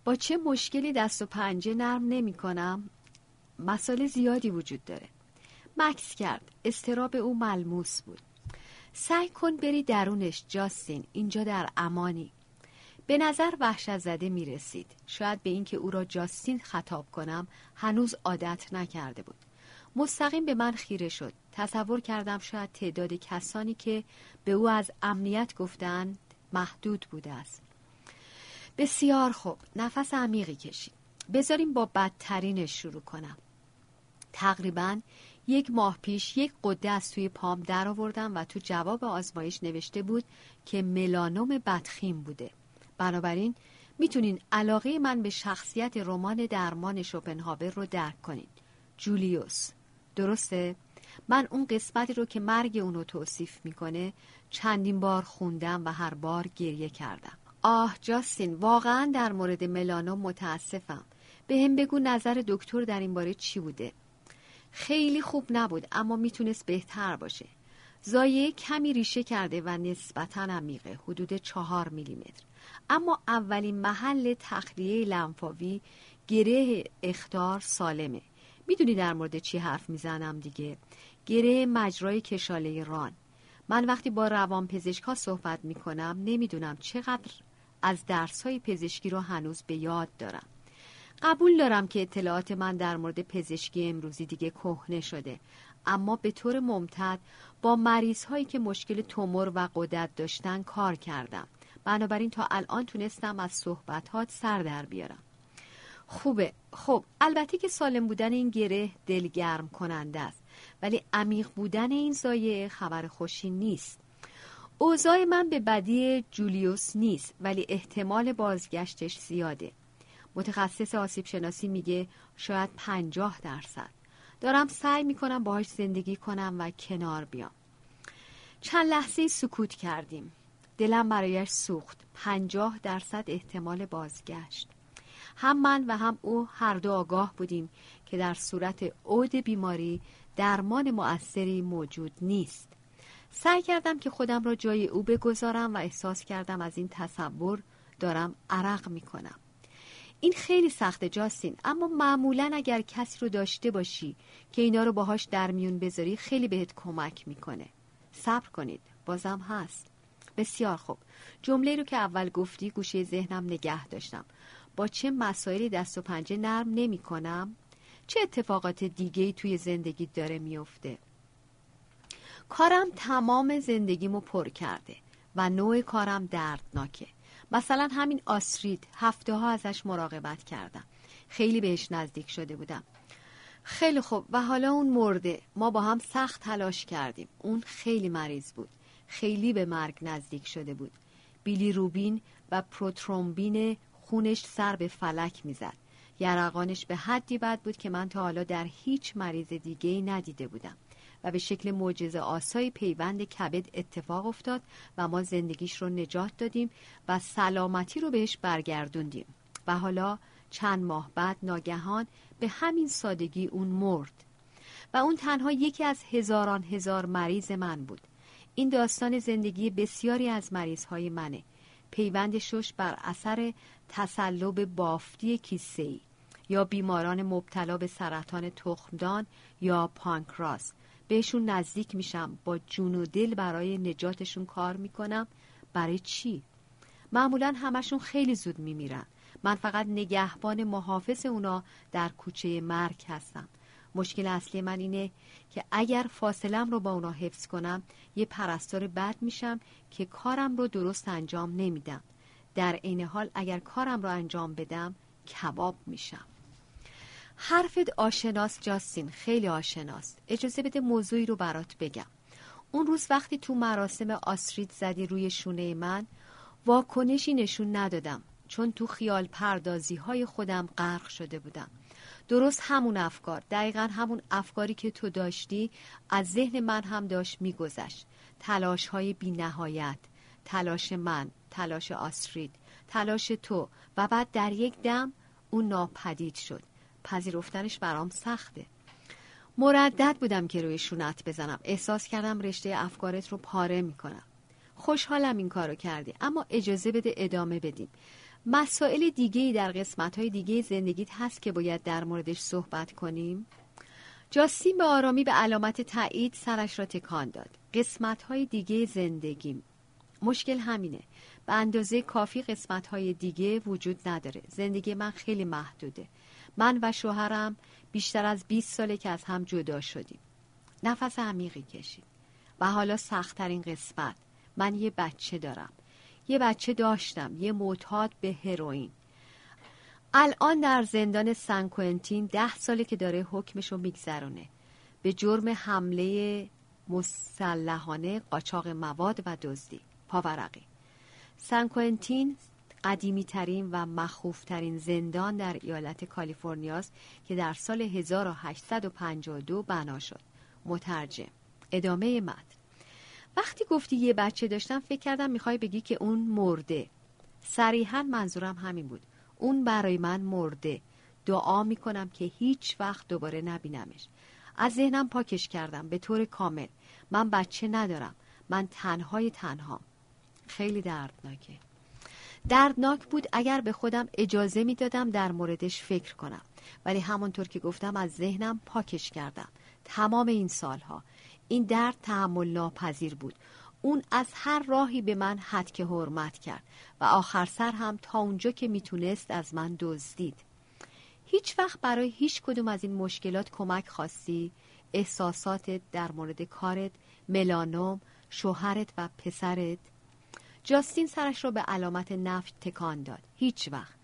با چه مشکلی دست و پنجه نرم نمی کنم؟ مسائل زیادی وجود داره. مکس کرد. استراب او ملموس بود. سعی کن بری درونش جاستین. اینجا در امانی. به نظر وحشت زده می رسید شاید به اینکه او را جاستین خطاب کنم هنوز عادت نکرده بود. مستقیم به من خیره شد. تصور کردم شاید تعداد کسانی که به او از امنیت گفتند محدود بوده است. بسیار خوب. نفس عمیقی کشید. بذاریم با بدترینش شروع کنم. تقریبا یک ماه پیش یک قده از توی پام در آوردم و تو جواب آزمایش نوشته بود که ملانوم بدخیم بوده. بنابراین می‌تونین علاقه من به شخصیت رمان درمان شوپنهاور رو درک کنین. جولیوس درسته؟ من اون قسمتی رو که مرگ اونو توصیف می‌کنه چندین بار خوندم و هر بار گریه کردم. آه جاستین واقعا در مورد ملانوم متاسفم. به هم بگو نظر دکتر در این باره چی بوده؟ خیلی خوب نبود اما می‌تونست بهتر باشه. زایه کمی ریشه کرده و نسبتا عمیقه حدود چهار میلیمتر. اما اولین محل تخلیه لنفاوی گره اختار سالمه. می‌دونی در مورد چی حرف می‌زنم دیگه؟ گره مجرای کشاله ران. من وقتی با روان پزشک صحبت می‌کنم نمی‌دونم چقدر از درس های پزشکی رو هنوز به یاد دارم. قبول دارم که اطلاعات من در مورد پزشکی امروزی دیگه کهنه شده. اما به طور ممتد با مریض هایی که مشکل تومور و قدرت داشتن کار کردم. بنابراین تا الان تونستم از صحبتات سر در بیارم. خوبه. خب البته که سالم بودن این گره دلگرم کننده است ولی عمیق بودن این زایه خبر خوشی نیست. اوضاع من به بدی جولیوس نیست ولی احتمال بازگشتش زیاده. متخصص آسیب شناسی میگه شاید پنجاه درصد. دارم سعی می‌کنم باهاش زندگی کنم و کنار بیام. چند لحظه سکوت کردیم. دلم برایش سوخت. پنجاه درصد احتمال بازگشت. هم من و هم او هر دو آگاه بودیم که در صورت عود بیماری درمان مؤثری موجود نیست. سعی کردم که خودم را جای او بگذارم و احساس کردم از این تصور دارم عرق می کنم این خیلی سخته جاستین. اما معمولا اگر کسی رو داشته باشی که اینا رو باهاش در میون بذاری خیلی بهت کمک می‌کنه. صبر کنید. بازم هست. بسیار خوب. جمله رو که اول گفتی گوشه ذهنم نگه داشتم. با چه مسائلی دست و پنجه نرم نمی کنم چه اتفاقات دیگه توی زندگی داره میفته کارم تمام زندگیمو پر کرده و نوع کارم دردناکه. مثلا همین آسرید هفته ها ازش مراقبت کردم. خیلی بهش نزدیک شده بودم. خیلی خوب و حالا اون مرده. ما با هم سخت تلاش کردیم. اون خیلی مریض بود. خیلی به مرگ نزدیک شده بود. بیلی روبین و پروترومبین خونش سر به فلک می‌زد. یرقانش به حدی بد بود که من تا حالا در هیچ مریض دیگه ندیده بودم. و به شکل معجزه آسای پیوند کبد اتفاق افتاد و ما زندگیش رو نجات دادیم و سلامتی رو بهش برگردوندیم. و حالا چند ماه بعد ناگهان به همین سادگی اون مرد. و اون تنها یکی از هزاران هزار مریض من بود. این داستان زندگی بسیاری از مریض های منه. پیوند شش بر اثر تسلب بافتی کیسه ای یا بیماران مبتلا به سرطان تخمدان یا پانکراس. بهشون نزدیک میشم. با جون و دل برای نجاتشون کار می‌کنم. برای چی؟ معمولا همشون خیلی زود میمیرن. من فقط نگهبان محافظ اونا در کوچه مرگ هستم. مشکل اصلی من اینه که اگر فاصلم رو با اونا حفظ کنم یه پرستار بد میشم که کارم رو درست انجام نمیدم. در عین حال اگر کارم رو انجام بدم کباب میشم. حرفت آشناس جاستین خیلی آشناست. اجازه بده موضوعی رو برات بگم. اون روز وقتی تو مراسم آسرید زدی روی شونه من واکنشی نشون ندادم چون تو خیال پردازی های خودم غرق شده بودم. درست همون افکار دقیقا همون افکاری که تو داشتی از ذهن من هم داشت میگذشت. تلاش های بی نهایت تلاش من تلاش آسرید تلاش تو و بعد در یک دم اون ناپدید شد. پذیرفتنش برام سخته. مردد بودم که روی شونت بزنم. احساس کردم رشته افکارت رو پاره می‌کنم. خوشحالم این کارو کردی اما اجازه بده ادامه بدیم. مسائل دیگه در قسمت های دیگه زندگیت هست که باید در موردش صحبت کنیم؟ جاستین به آرامی به علامت تایید سرش را تکان داد. قسمت های دیگه زندگیم. مشکل همینه. به اندازه کافی قسمت های دیگه وجود نداره. زندگی من خیلی محدوده. من و شوهرم بیشتر از 20 ساله که از هم جدا شدیم. نفس عمیقی کشید و حالا سختترین قسمت. من یه بچه دارم. یه بچه داشتم. یه معتاد به هروئین. الان در زندان سن کوئنتین ده ساله که داره حکمشو میگذرونه. به جرم حمله مسلحانه قاچاق مواد و دزدی. پاورقی. سن کوئنتین قدیمی ترین و مخوف ترین زندان در ایالت کالیفرنیاست که در سال 1852 بنا شد. مترجم ادامه مد وقتی گفتی یه بچه داشتم فکر کردم می‌خوای بگی که اون مرده. صریحا منظورم همین بود. اون برای من مرده. دعا می‌کنم که هیچ وقت دوباره نبینمش. از ذهنم پاکش کردم. به طور کامل. من بچه ندارم. من تنهای تنها خیلی دردناکه. دردناک بود اگر به خودم اجازه می‌دادم در موردش فکر کنم. ولی همونطور که گفتم از ذهنم پاکش کردم. تمام این سالها. این درد تحمل ناپذیر بود. اون از هر راهی به من حد که حرمت کرد و آخر سر هم تا اونجا که می‌تونست از من دزدید. هیچ وقت برای هیچ کدوم از این مشکلات کمک خواستی؟ احساساتت در مورد کارت ملانوم شوهرت و پسرت؟ جاستین سرش را به علامت نفت تکان داد. هیچ وقت.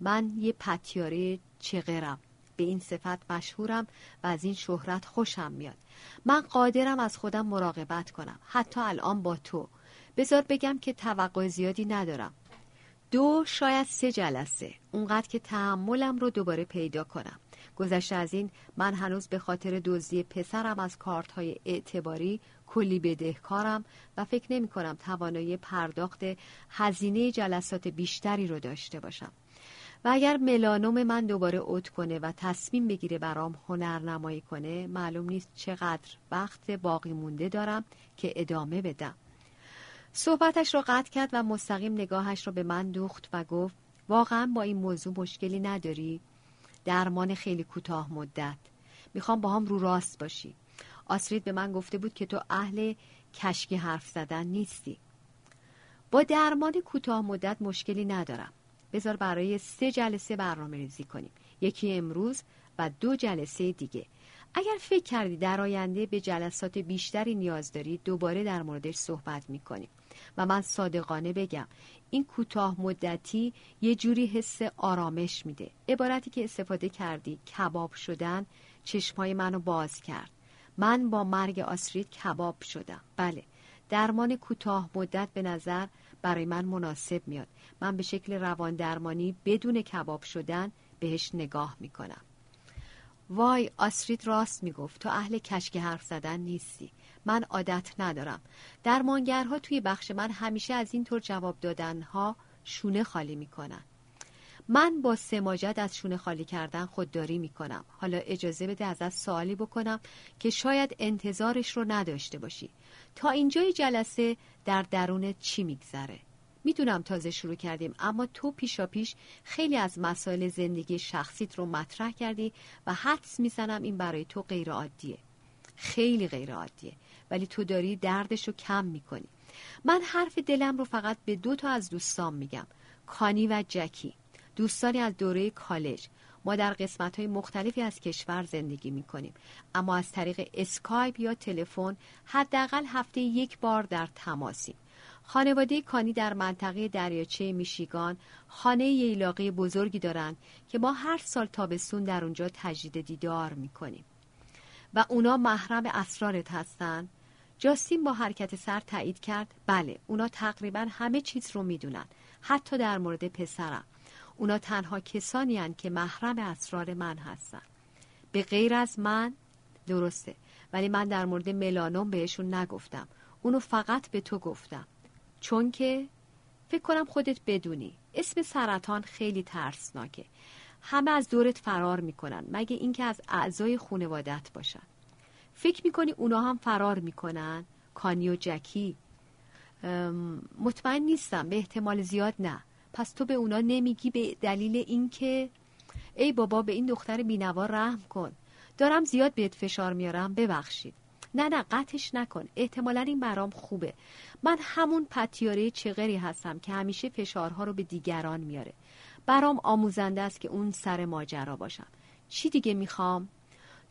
من یه پتیاره چغرم. به این صفت مشهورم و از این شهرت خوشم میاد. من قادرم از خودم مراقبت کنم. حتی الان با تو. بذار بگم که توقع زیادی ندارم. دو شاید سه جلسه. اونقدر که تحملم رو دوباره پیدا کنم. گذشته از این من هنوز به خاطر دزدی پسرم از کارت های اعتباری کلی بدهکارم و فکر نمی کنم توانایی پرداخت هزینه جلسات بیشتری رو داشته باشم و اگر ملانوم من دوباره اوت کنه و تصمیم بگیره برام هنرنمایی کنه معلوم نیست چقدر وقت باقی مونده دارم که ادامه بدم صحبتش را قطع کرد و مستقیم نگاهش را به من دوخت و گفت واقعا با این موضوع مشکلی نداری؟ درمان خیلی کوتاه مدت. می‌خوام با هم رو راست باشی. آسرید به من گفته بود که تو اهل کشکی حرف زدن نیستی. با درمان کوتاه مدت مشکلی ندارم. بذار برای سه جلسه برنامه ریزی کنیم. یکی امروز و دو جلسه دیگه. اگر فکر کردی در آینده به جلسات بیشتری نیاز داری دوباره در موردش صحبت می‌کنیم. و من صادقانه بگم این کوتاه مدتی یه جوری حس آرامش میده. عبارتی که استفاده کردی کباب شدن چشمای منو باز کرد. من با مرگ آسرید کباب شدم. بله درمان کوتاه مدت به نظر برای من مناسب میاد. من به شکل روان درمانی بدون کباب شدن بهش نگاه می‌کنم. وای آسرید راست می‌گفت. تو اهل کشک حرف زدن نیستی. من عادت ندارم. درمانگرها توی بخش من همیشه از این طور جواب دادنها شونه خالی می‌کنن. من با سماجت از شونه خالی کردن خودداری می‌کنم. حالا اجازه بده ازت سوالی بکنم که شاید انتظارش رو نداشته باشی. تا اینجای جلسه در درونت چی میگذره؟ می‌دونم تازه شروع کردیم اما تو پیشا پیش خیلی از مسائل زندگی شخصیت رو مطرح کردی و حدس می‌زنم این برای تو غیر عادیه خیلی غیر عادیه ولی تو داری دردش رو کم می‌کنی. من حرف دلم رو فقط به دو تا از دوستان میگم. کانی و جکی دوستانی از دوره کالج. ما در قسمت های مختلفی از کشور زندگی می کنیم اما از طریق اسکایپ یا تلفن حداقل هفته یک بار در تماسیم. خانواده کانی در منطقه دریاچه میشیگان خانه ییلاقی بزرگی دارند که ما هر سال تابستون در اونجا تجدید دیدار می‌کنیم. و اونا محرم اسرارت هستن. جاستین با حرکت سر تایید کرد. بله اونا تقریبا همه چیز رو می‌دونن حتی در مورد پسرم. اونا تنها کسانی هن که محرم اسرار من هستن. به غیر از من؟ درسته ولی من در مورد ملانوم بهشون نگفتم. اونو فقط به تو گفتم. چون که؟ فکر کنم خودت بدونی. اسم سرطان خیلی ترسناکه. همه از دورت فرار می‌کنن مگه اینکه از اعضای خانوادت باشن. فکر می‌کنی اونا هم فرار می‌کنن؟ کانی و جکی. مطمئن نیستم. به احتمال زیاد نه. پس تو به اونا نمیگی به دلیل اینکه ای بابا به این دختر بینوا رحم کن. دارم زیاد بهت فشار میارم. ببخشید. نه نه قطعش نکن. احتمالا این برام خوبه. من همون پتیاره چغری هستم که همیشه فشارها رو به دیگران میاره. برام آموزنده است که اون سر ماجرا باشم. چی دیگه می‌خوام؟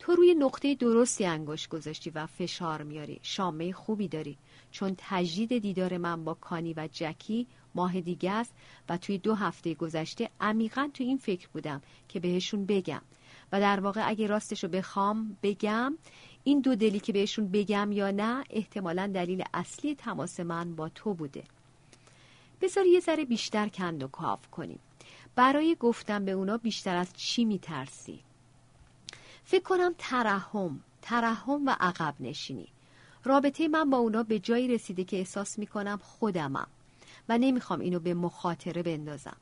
تو روی نقطه درستی انگشت گذاشتی و فشار میاری. شامه خوبی داری. چون تجدید دیدار من با کانی و جکی ماه دیگه است و توی دو هفته گذشته عمیقا تو این فکر بودم که بهشون بگم. و در واقع اگه راستش رو بخوام بگم این دو دلی که بهشون بگم یا نه احتمالا دلیل اصلی تماس من با تو بوده. بذار یه ذره بیشتر کند و کاف کنیم. برای گفتم به اونا بیشتر از چی میترسی؟ فکر کنم ترحم ترحم و عقب نشینی. رابطه من با اونا به جایی رسیده که احساس می‌کنم خودمم و نمی‌خوام اینو به مخاطره بندازم.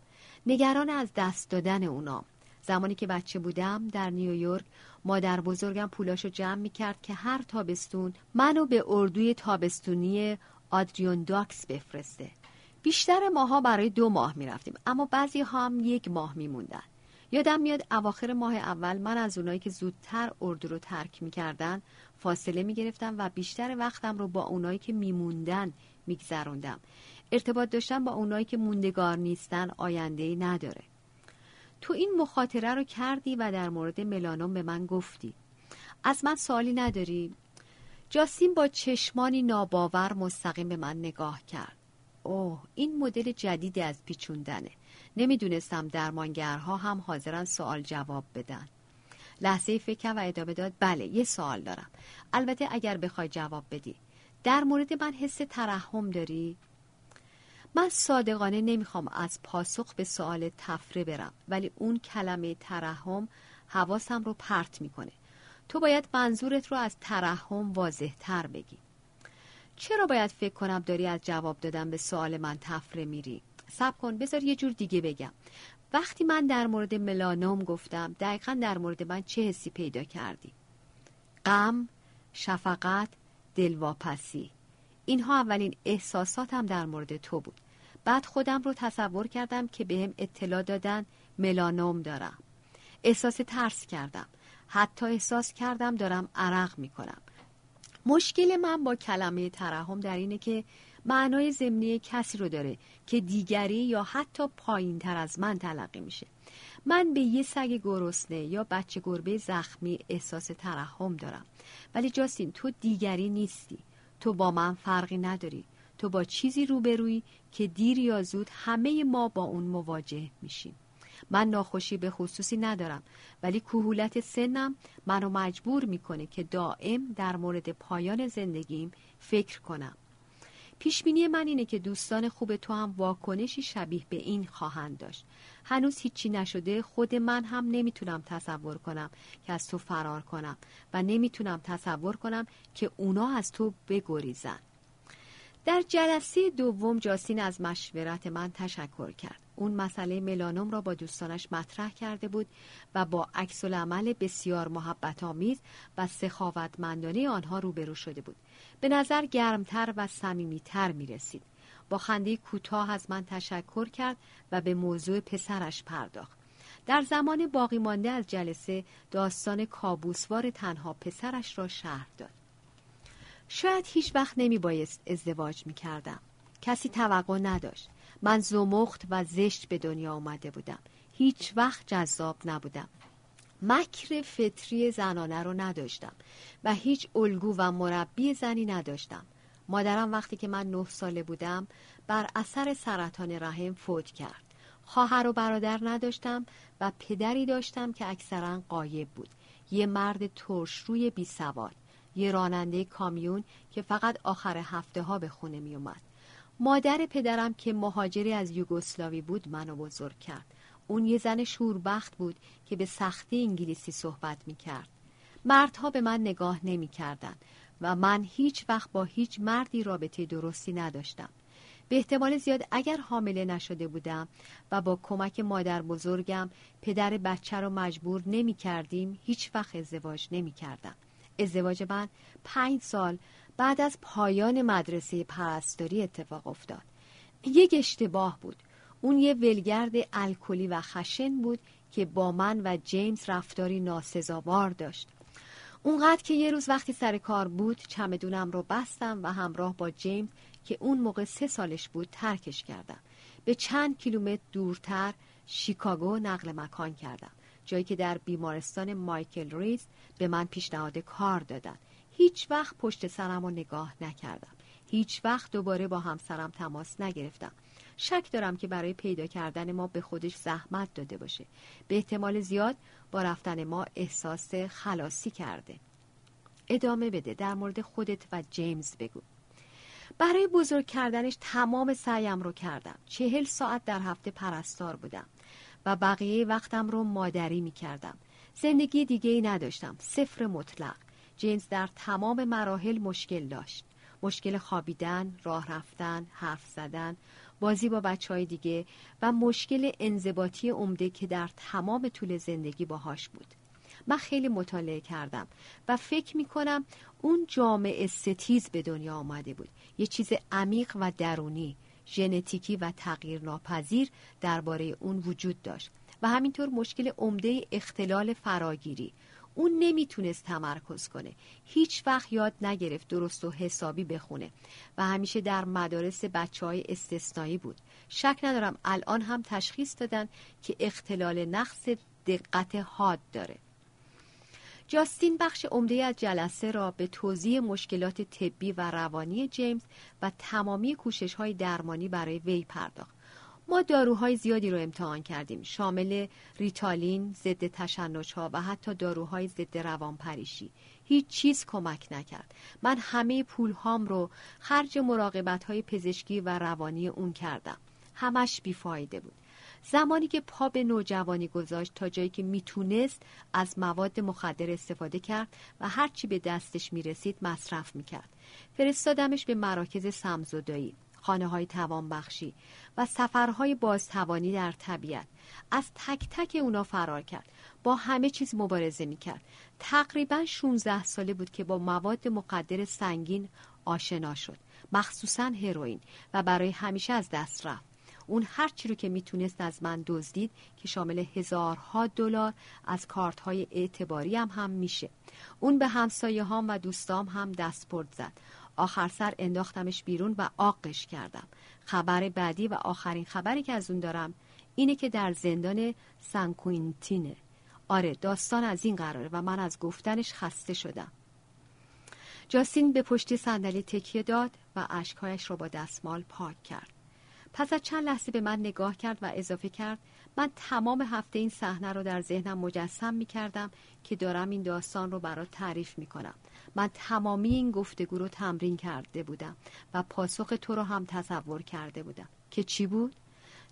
نگران از دست دادن اونا. زمانی که بچه بودم در نیویورک مادر بزرگم پولاشو جمع می‌کرد که هر تابستون منو به اردوی تابستونی آدریون داکس بفرسته. بیشتر ماها برای دو ماه می‌رفتیم اما بعضی ها هم یک ماه میموندن. یادم میاد اواخر ماه اول من از اونایی که زودتر اردو رو ترک می‌کردن فاصله می‌گرفتم و بیشتر وقتم رو با اونایی که میموندن میگذروندم. ارتباط داشتن با اونایی که موندگار نیستن آینده نداره. تو این مخاطره رو کردی و در مورد ملانوم به من گفتی. از من سوالی نداری؟ جاسین با چشمانی ناباور مستقیم به من نگاه کرد. اوه این مدل جدیدی از پیچوندنه. نمی‌دونستم درمانگرها هم حاضرن سوال جواب بدن. لحظه فکر و ادامه داد بله یه سوال دارم. البته اگر بخوای جواب بدی. در مورد من حس ترحم داری؟ من صادقانه نمی‌خوام از پاسخ به سوال تفره برم ولی اون کلمه ترحم حواسم رو پرت می‌کنه. تو باید منظورت رو از ترحم واضح تر بگی. چرا باید فکر کنم داری از جواب دادن به سوال من تفره میری؟ سب کن بذار یه جور دیگه بگم. وقتی من در مورد ملانوم گفتم دقیقا در مورد من چه حسی پیدا کردی؟ غم، شفقت، دلواپسی. اینها اولین احساساتم در مورد تو بود. بعد خودم رو تصور کردم که بهم اطلاع دادن ملانوم دارم. احساس ترس کردم. حتی احساس کردم دارم عرق می‌کنم. مشکل من با کلمه ترحم در اینه که معنای ضمنی کسی رو داره که دیگری یا حتی پایین تر از من تلقی میشه. من به یه سگ گرسنه یا بچه گربه زخمی احساس ترحم دارم. ولی جاستین تو دیگری نیستی. تو با من فرقی نداری. تو با چیزی روبرویی که دیر یا زود همه ما با اون مواجه میشیم. من ناخوشی به خصوصی ندارم. ولی کهولت سنم منو مجبور می‌کنه که دائم در مورد پایان زندگیم فکر کنم. پیشبینی من اینه که دوستان خوب تو هم واکنشی شبیه به این خواهند داشت. هنوز هیچی نشده خود من هم نمی‌تونم تصور کنم که از تو فرار کنم و نمی‌تونم تصور کنم که اونا از تو بگریزن. در جلسه دوم جاسین از مشورت من تشکر کرد. اون مسئله ملانوم را با دوستانش مطرح کرده بود و با عکس عمل بسیار محبت آمیز و سخاوتمندانه آنها روبرو شده بود به نظر گرمتر و صمیمیتر می رسید با خنده کوتاه از من تشکر کرد و به موضوع پسرش پرداخت در زمان باقی مانده از جلسه داستان کابوسوار تنها پسرش را شهر داد شاید هیچ وقت نمی بایست ازدواج می کردم. کسی توقع نداشت. من زمخت و زشت به دنیا آمده بودم. هیچ وقت جذاب نبودم. مکر فطری زنانه رو نداشتم و هیچ الگو و مربی زنی نداشتم. مادرم وقتی که من نه ساله بودم بر اثر سرطان رحم فوت کرد. خواهر و برادر نداشتم و پدری داشتم که اکثرا قایب بود. یه مرد ترش روی بی سواد. یه راننده کامیون که فقط آخر هفته ها به خونه می اومد. مادر پدرم که مهاجری از یوگسلاوی بود منو بزرگ کرد. اون یه زن شوربخت بود که به سختی انگلیسی صحبت می کرد. مردها به من نگاه نمی کردن و من هیچ وقت با هیچ مردی رابطه درستی نداشتم. به احتمال زیاد اگر حامله نشده بودم و با کمک مادر بزرگم پدر بچه رو مجبور نمی کردیم هیچ وقت ازدواج نمی کردم. ازدواج من پنج سال بعد از پایان مدرسه پرستاری اتفاق افتاد. یک اشتباه بود. اون یه ولگرد الکلی و خشن بود که با من و جیمز رفتاری ناسزاوار داشت. اونقدر که یه روز وقتی سر کار بود چمدونم رو بستم و همراه با جیمز که اون موقع سه سالش بود ترکش کردم. به چند کیلومتر دورتر شیکاگو نقل مکان کردم. جایی که در بیمارستان مایکل ریز به من پیشنهاد کار دادن. هیچ وقت پشت سرم رو نگاه نکردم. هیچ وقت دوباره با همسرم تماس نگرفتم. شک دارم که برای پیدا کردن ما به خودش زحمت داده باشه. به احتمال زیاد با رفتن ما احساس خلاصی کرده. ادامه بده در مورد خودت و جیمز بگو. برای بزرگ کردنش تمام سعیم رو کردم. چهل ساعت در هفته پرستار بودم و بقیه وقتم رو مادری می کردم زندگی دیگه ای نداشتم. صفر مطلق. جیمز در تمام مراحل مشکل داشت. مشکل خوابیدن، راه رفتن، حرف زدن، بازی با بچه های دیگه و مشکل انضباطی عمده که در تمام طول زندگی باهاش بود. من خیلی مطالعه کردم و فکر می کنم اون جامعه ستیز به دنیا آمده بود. یه چیز عمیق و درونی ژنتیکی و تغییر ناپذیر درباره اون وجود داشت. و همینطور مشکل عمده اختلال فراگیری. اون نمی‌تونست تمرکز کنه. هیچ وقت یاد نگرفت درست و حسابی بخونه. و همیشه در مدارس بچه های استثنایی بود. شک ندارم الان هم تشخیص دادن که اختلال نقص دقت حاد داره. جاستین بخش عمده از جلسه را به توضیح مشکلات طبی و روانی جیمز و تمامی کوشش های درمانی برای وی پرداخت. ما داروهای زیادی رو امتحان کردیم. شامل ریتالین، ضد تشنج ها و حتی داروهای ضد روانپریشی. هیچ چیز کمک نکرد. من همه پول هام رو خرج مراقبت های پزشکی و روانی اون کردم. همش بیفایده بود. زمانی که پا به نوجوانی گذاشت تا جایی که می‌تونست از مواد مخدر استفاده کرد و هرچی به دستش می‌رسید مصرف می‌کرد. فرستادمش به مراکز سمزدایی خانه های توانبخشی و سفرهای بازتوانی در طبیعت از تک تک اونا فرار کرد. با همه چیز مبارزه می‌کرد. تقریبا 16 ساله بود که با مواد مقدر سنگین آشنا شد. مخصوصا هروئین و برای همیشه از دست رفت. اون هر چی رو که می‌تونست از من دزدید که شامل هزارها دلار از کارت های اعتباری هم هم میشه. اون به همسایه هام و دوستام هم دستپرد زد. آخر سر انداختمش بیرون و آقش کردم. خبر بعدی و آخرین خبری که از اون دارم اینه که در زندان سنکوینتینه آره داستان از این قراره و من از گفتنش خسته شدم. جاستین به پشتی صندلی تکیه داد و اشکهایش را با دستمال پاک کرد. پس از چند لحظه به من نگاه کرد و اضافه کرد من تمام هفته این صحنه رو در ذهنم مجسم می کردم که دارم این داستان رو برات تعریف می کنم من تمامی این گفتگو رو تمرین کرده بودم و پاسخ تو رو هم تصور کرده بودم که چی بود؟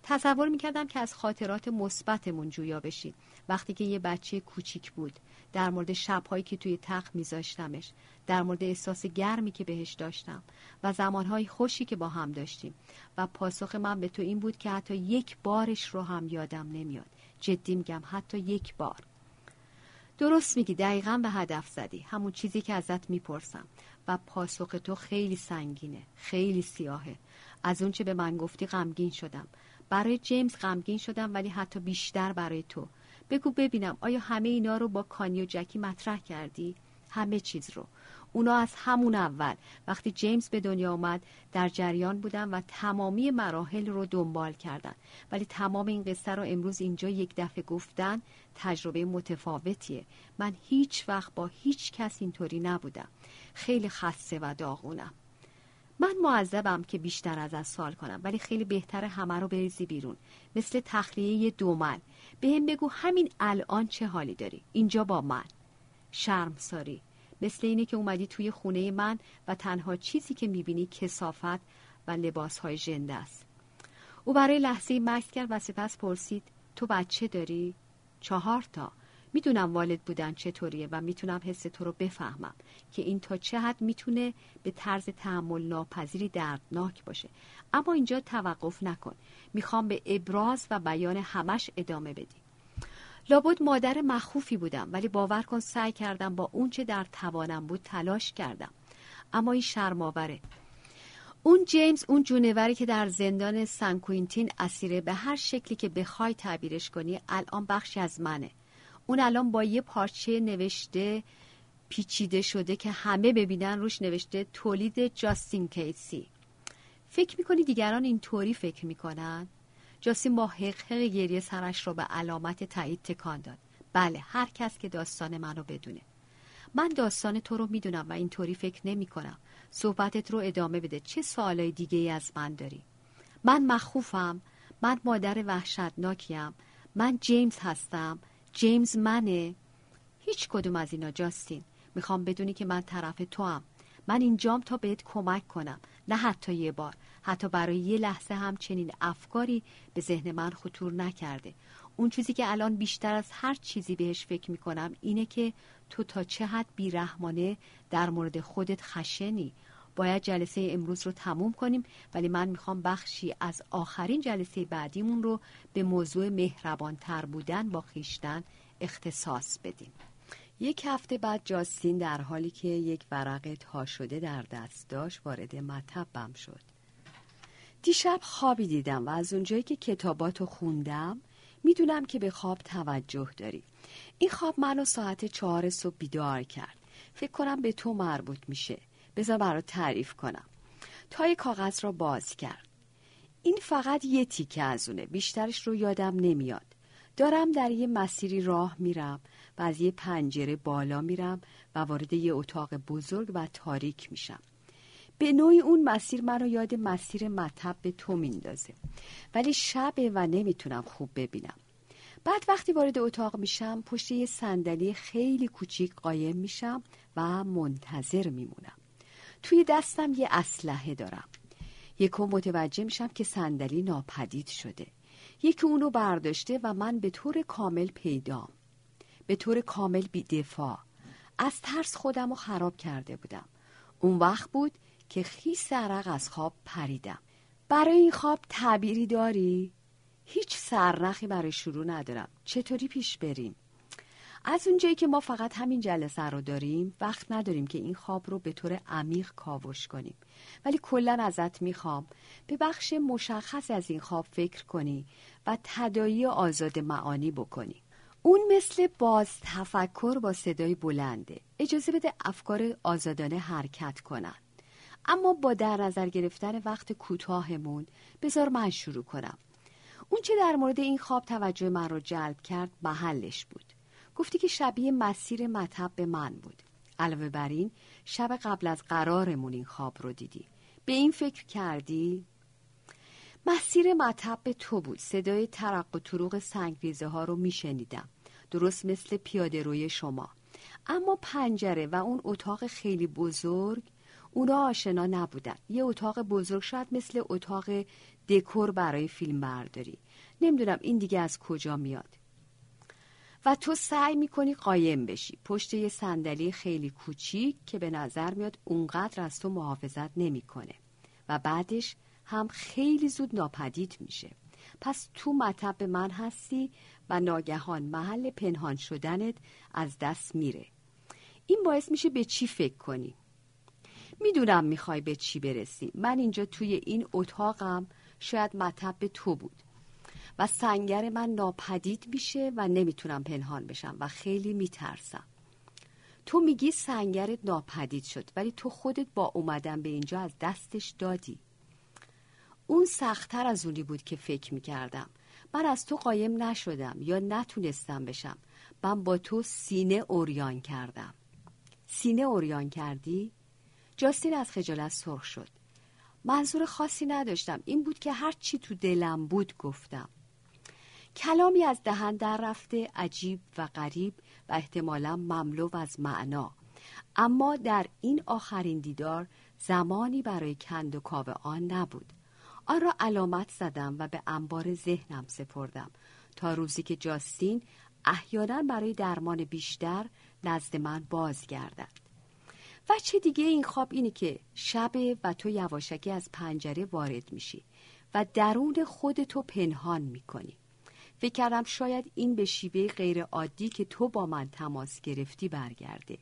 تصور می‌کردم که از خاطرات مثبتمون جویا بشید وقتی که یه بچه کوچیک بود در مورد شبهایی که توی تخت میذاشتمش در مورد احساس گرمی که بهش داشتم و زمانهای خوشی که با هم داشتیم. و پاسخ من به تو این بود که حتی یک بارش رو هم یادم نمیاد. جدی میگم حتی یک بار. درست میگی دقیقا به هدف زدی. همون چیزی که ازت می‌پرسم. و پاسخ تو خیلی سنگینه خیلی سیاهه. از اون چه به من گفتی غمگین شدم. برای جیمز غمگین شدم ولی حتی بیشتر برای تو. بگو ببینم آیا همه اینا رو با کانی و جکی مطرح کردی؟ همه چیز رو. اونا از همون اول. وقتی جیمز به دنیا آمد در جریان بودن و تمامی مراحل رو دنبال کردن. ولی تمام این قصه رو امروز اینجا یک دفعه گفتن تجربه متفاوتیه. من هیچ وقت با هیچ کس اینطوری نبودم. خیلی خسته و داغونم. من معذبم که بیشتر از از سال کنم ولی خیلی بهتر همه رو بریزی بیرون. مثل تخلیه دومن به هم بگو همین الان چه حالی داری؟ اینجا با من. شرم ساری مثل اینه که اومدی توی خونه من و تنها چیزی که می‌بینی کسافت و لباسهای ژنده است. او برای لحظه مکس کرد و سپس پرسید تو بچه داری؟ چهار تا. می‌دونم والد بودن چطوریه و می‌تونم حس تو رو بفهمم که این تا چه حد می‌تونه به طرز تحمل ناپذیری دردناک باشه. اما اینجا توقف نکن. می‌خوام به ابراز و بیان همش ادامه بدی. لابد مادر مخوفی بودم ولی باور کن سعی کردم با اونچه در توانم بود تلاش کردم. اما این شرماوره اون جیمز اون جونوری که در زندان سن کوینتین اسیره به هر شکلی که بخوای تعبیرش کنی الان بخشی از منه. اون الان با یه پارچه نوشته پیچیده شده که همه ببینن روش نوشته تولید جاستین کیسی. فکر می‌کنی دیگران اینطوری فکر می‌کنن؟ جاستین با حق گریه سرش رو به علامت تایید تکان داد. بله هر کس که داستان منو بدونه. من داستان تو رو می‌دونم و اینطوری فکر نمی کنم صحبتت رو ادامه بده. چه سوالای دیگه ای از من داری؟ من مخوفم. من مادر وحشتناکیم. من جیمز هستم. جیمز منه. هیچ کدوم از اینا جاستین. می‌خوام بدونی که من طرف تو هم. من اینجام تا بهت کمک کنم. نه حتی یه بار. حتی برای یه لحظه هم چنین افکاری به ذهن من خطور نکرده. اون چیزی که الان بیشتر از هر چیزی بهش فکر می‌کنم اینه که تو تا چه حد بیرحمانه در مورد خودت خشنی. باید جلسه امروز رو تموم کنیم ولی من می‌خوام بخشی از آخرین جلسه بعدیمون رو به موضوع مهربان تر بودن با خیشتن اختصاص بدیم. یک هفته بعد جاستین در حالی که یک ورق تا شده در دست داشت وارد مطبم شد. دیشب خوابی دیدم و از اونجایی که کتاباتو خوندم می‌دونم که به خواب توجه داری. این خواب منو ساعت چهار صبح بیدار کرد. فکر کنم به تو مربوط میشه. بذار برات تعریف کنم. تای کاغذ را باز کرد. این فقط یه تیکه از اونه. بیشترش رو یادم نمیاد. دارم در یه مسیری راه میرم و از یه پنجره بالا میرم و وارد یه اتاق بزرگ و تاریک میشم. به نوعی اون مسیر منو یاد مسیر مطب به تو میندازه. ولی شبه و نمی‌تونم خوب ببینم. بعد وقتی وارد اتاق میشم پشت یه صندلی خیلی کوچیک قایم میشم و منتظر میمونم. توی دستم یه اسلحه دارم. یکو متوجه میشم که صندلی ناپدید شده. یکی اونو برداشته و من به طور کامل پیدام. به طور کامل بی دفاع از ترس خودم رو خراب کرده بودم. اون وقت بود که خیس عرق از خواب پریدم. برای این خواب تعبیری داری؟ هیچ سرنخی برای شروع ندارم. چطوری پیش بریم؟ از اونجایی که ما فقط همین جلسه رو داریم وقت نداریم که این خواب رو به طور عمیق کاوش کنیم. ولی کلا ازت می‌خوام به بخش مشخص از این خواب فکر کنی و تدایی آزاد معانی بکنی. اون مثل باز تفکر با صدای بلنده. اجازه بده افکار آزادانه حرکت کنن. اما با در نظر گرفتن وقت کوتاهمون بذار من شروع کنم. اون چه در مورد این خواب توجه من رو جلب کرد محلش بود. گفتی که شبیه مسیر مطب به من بود. علاوه بر این شب قبل از قرارمون این خواب رو دیدی. به این فکر کردی؟ مسیر مطب به تو بود. صدای ترق و طروق سنگریزه ها رو میشنیدم. درست مثل پیاده روی شما. اما پنجره و اون اتاق خیلی بزرگ اونا آشنا نبودن. یه اتاق بزرگ شاید مثل اتاق دکور برای فیلم برداری نمی‌دونم این دیگه از کجا میاد. و تو سعی می‌کنی قایم بشی. پشت یه صندلی خیلی کوچیک که به نظر میاد اونقدر از تو محافظت نمی‌کنه. و بعدش هم خیلی زود ناپدید میشه. پس تو مطب من هستی و ناگهان محل پنهان شدنت از دست میره. این باعث میشه به چی فکر کنی؟ می‌دونم می‌خوای به چی برسی. من اینجا توی این اتاقم شاید مطب تو بود. و سنگر من ناپدید میشه و نمی‌تونم پنهان بشم و خیلی میترسم. تو میگی سنگرت ناپدید شد ولی تو خودت با اومدن به اینجا از دستش دادی. اون سختتر از اونی بود که فکر می‌کردم. من از تو قایم نشدم یا نتونستم بشم. من با تو سینه اوریان کردم. سینه اوریان کردی؟ جاستین از خجالت سرخ شد. منظور خاصی نداشتم. این بود که هر چی تو دلم بود گفتم. کلامی از دهن در رفته عجیب و غریب و احتمالا مملو از معنا. اما در این آخرین دیدار زمانی برای کند و کاو آن نبود. آن را علامت زدم و به انبار ذهنم سپردم. تا روزی که جاستین احیانا برای درمان بیشتر نزد من بازگردد. و چه دیگه این خواب اینه که شب و تو یواشکی از پنجره وارد میشی و درون خودتو پنهان می‌کنی. فکر کردم شاید این به شیوه غیر عادی که تو با من تماس گرفتی برگرده.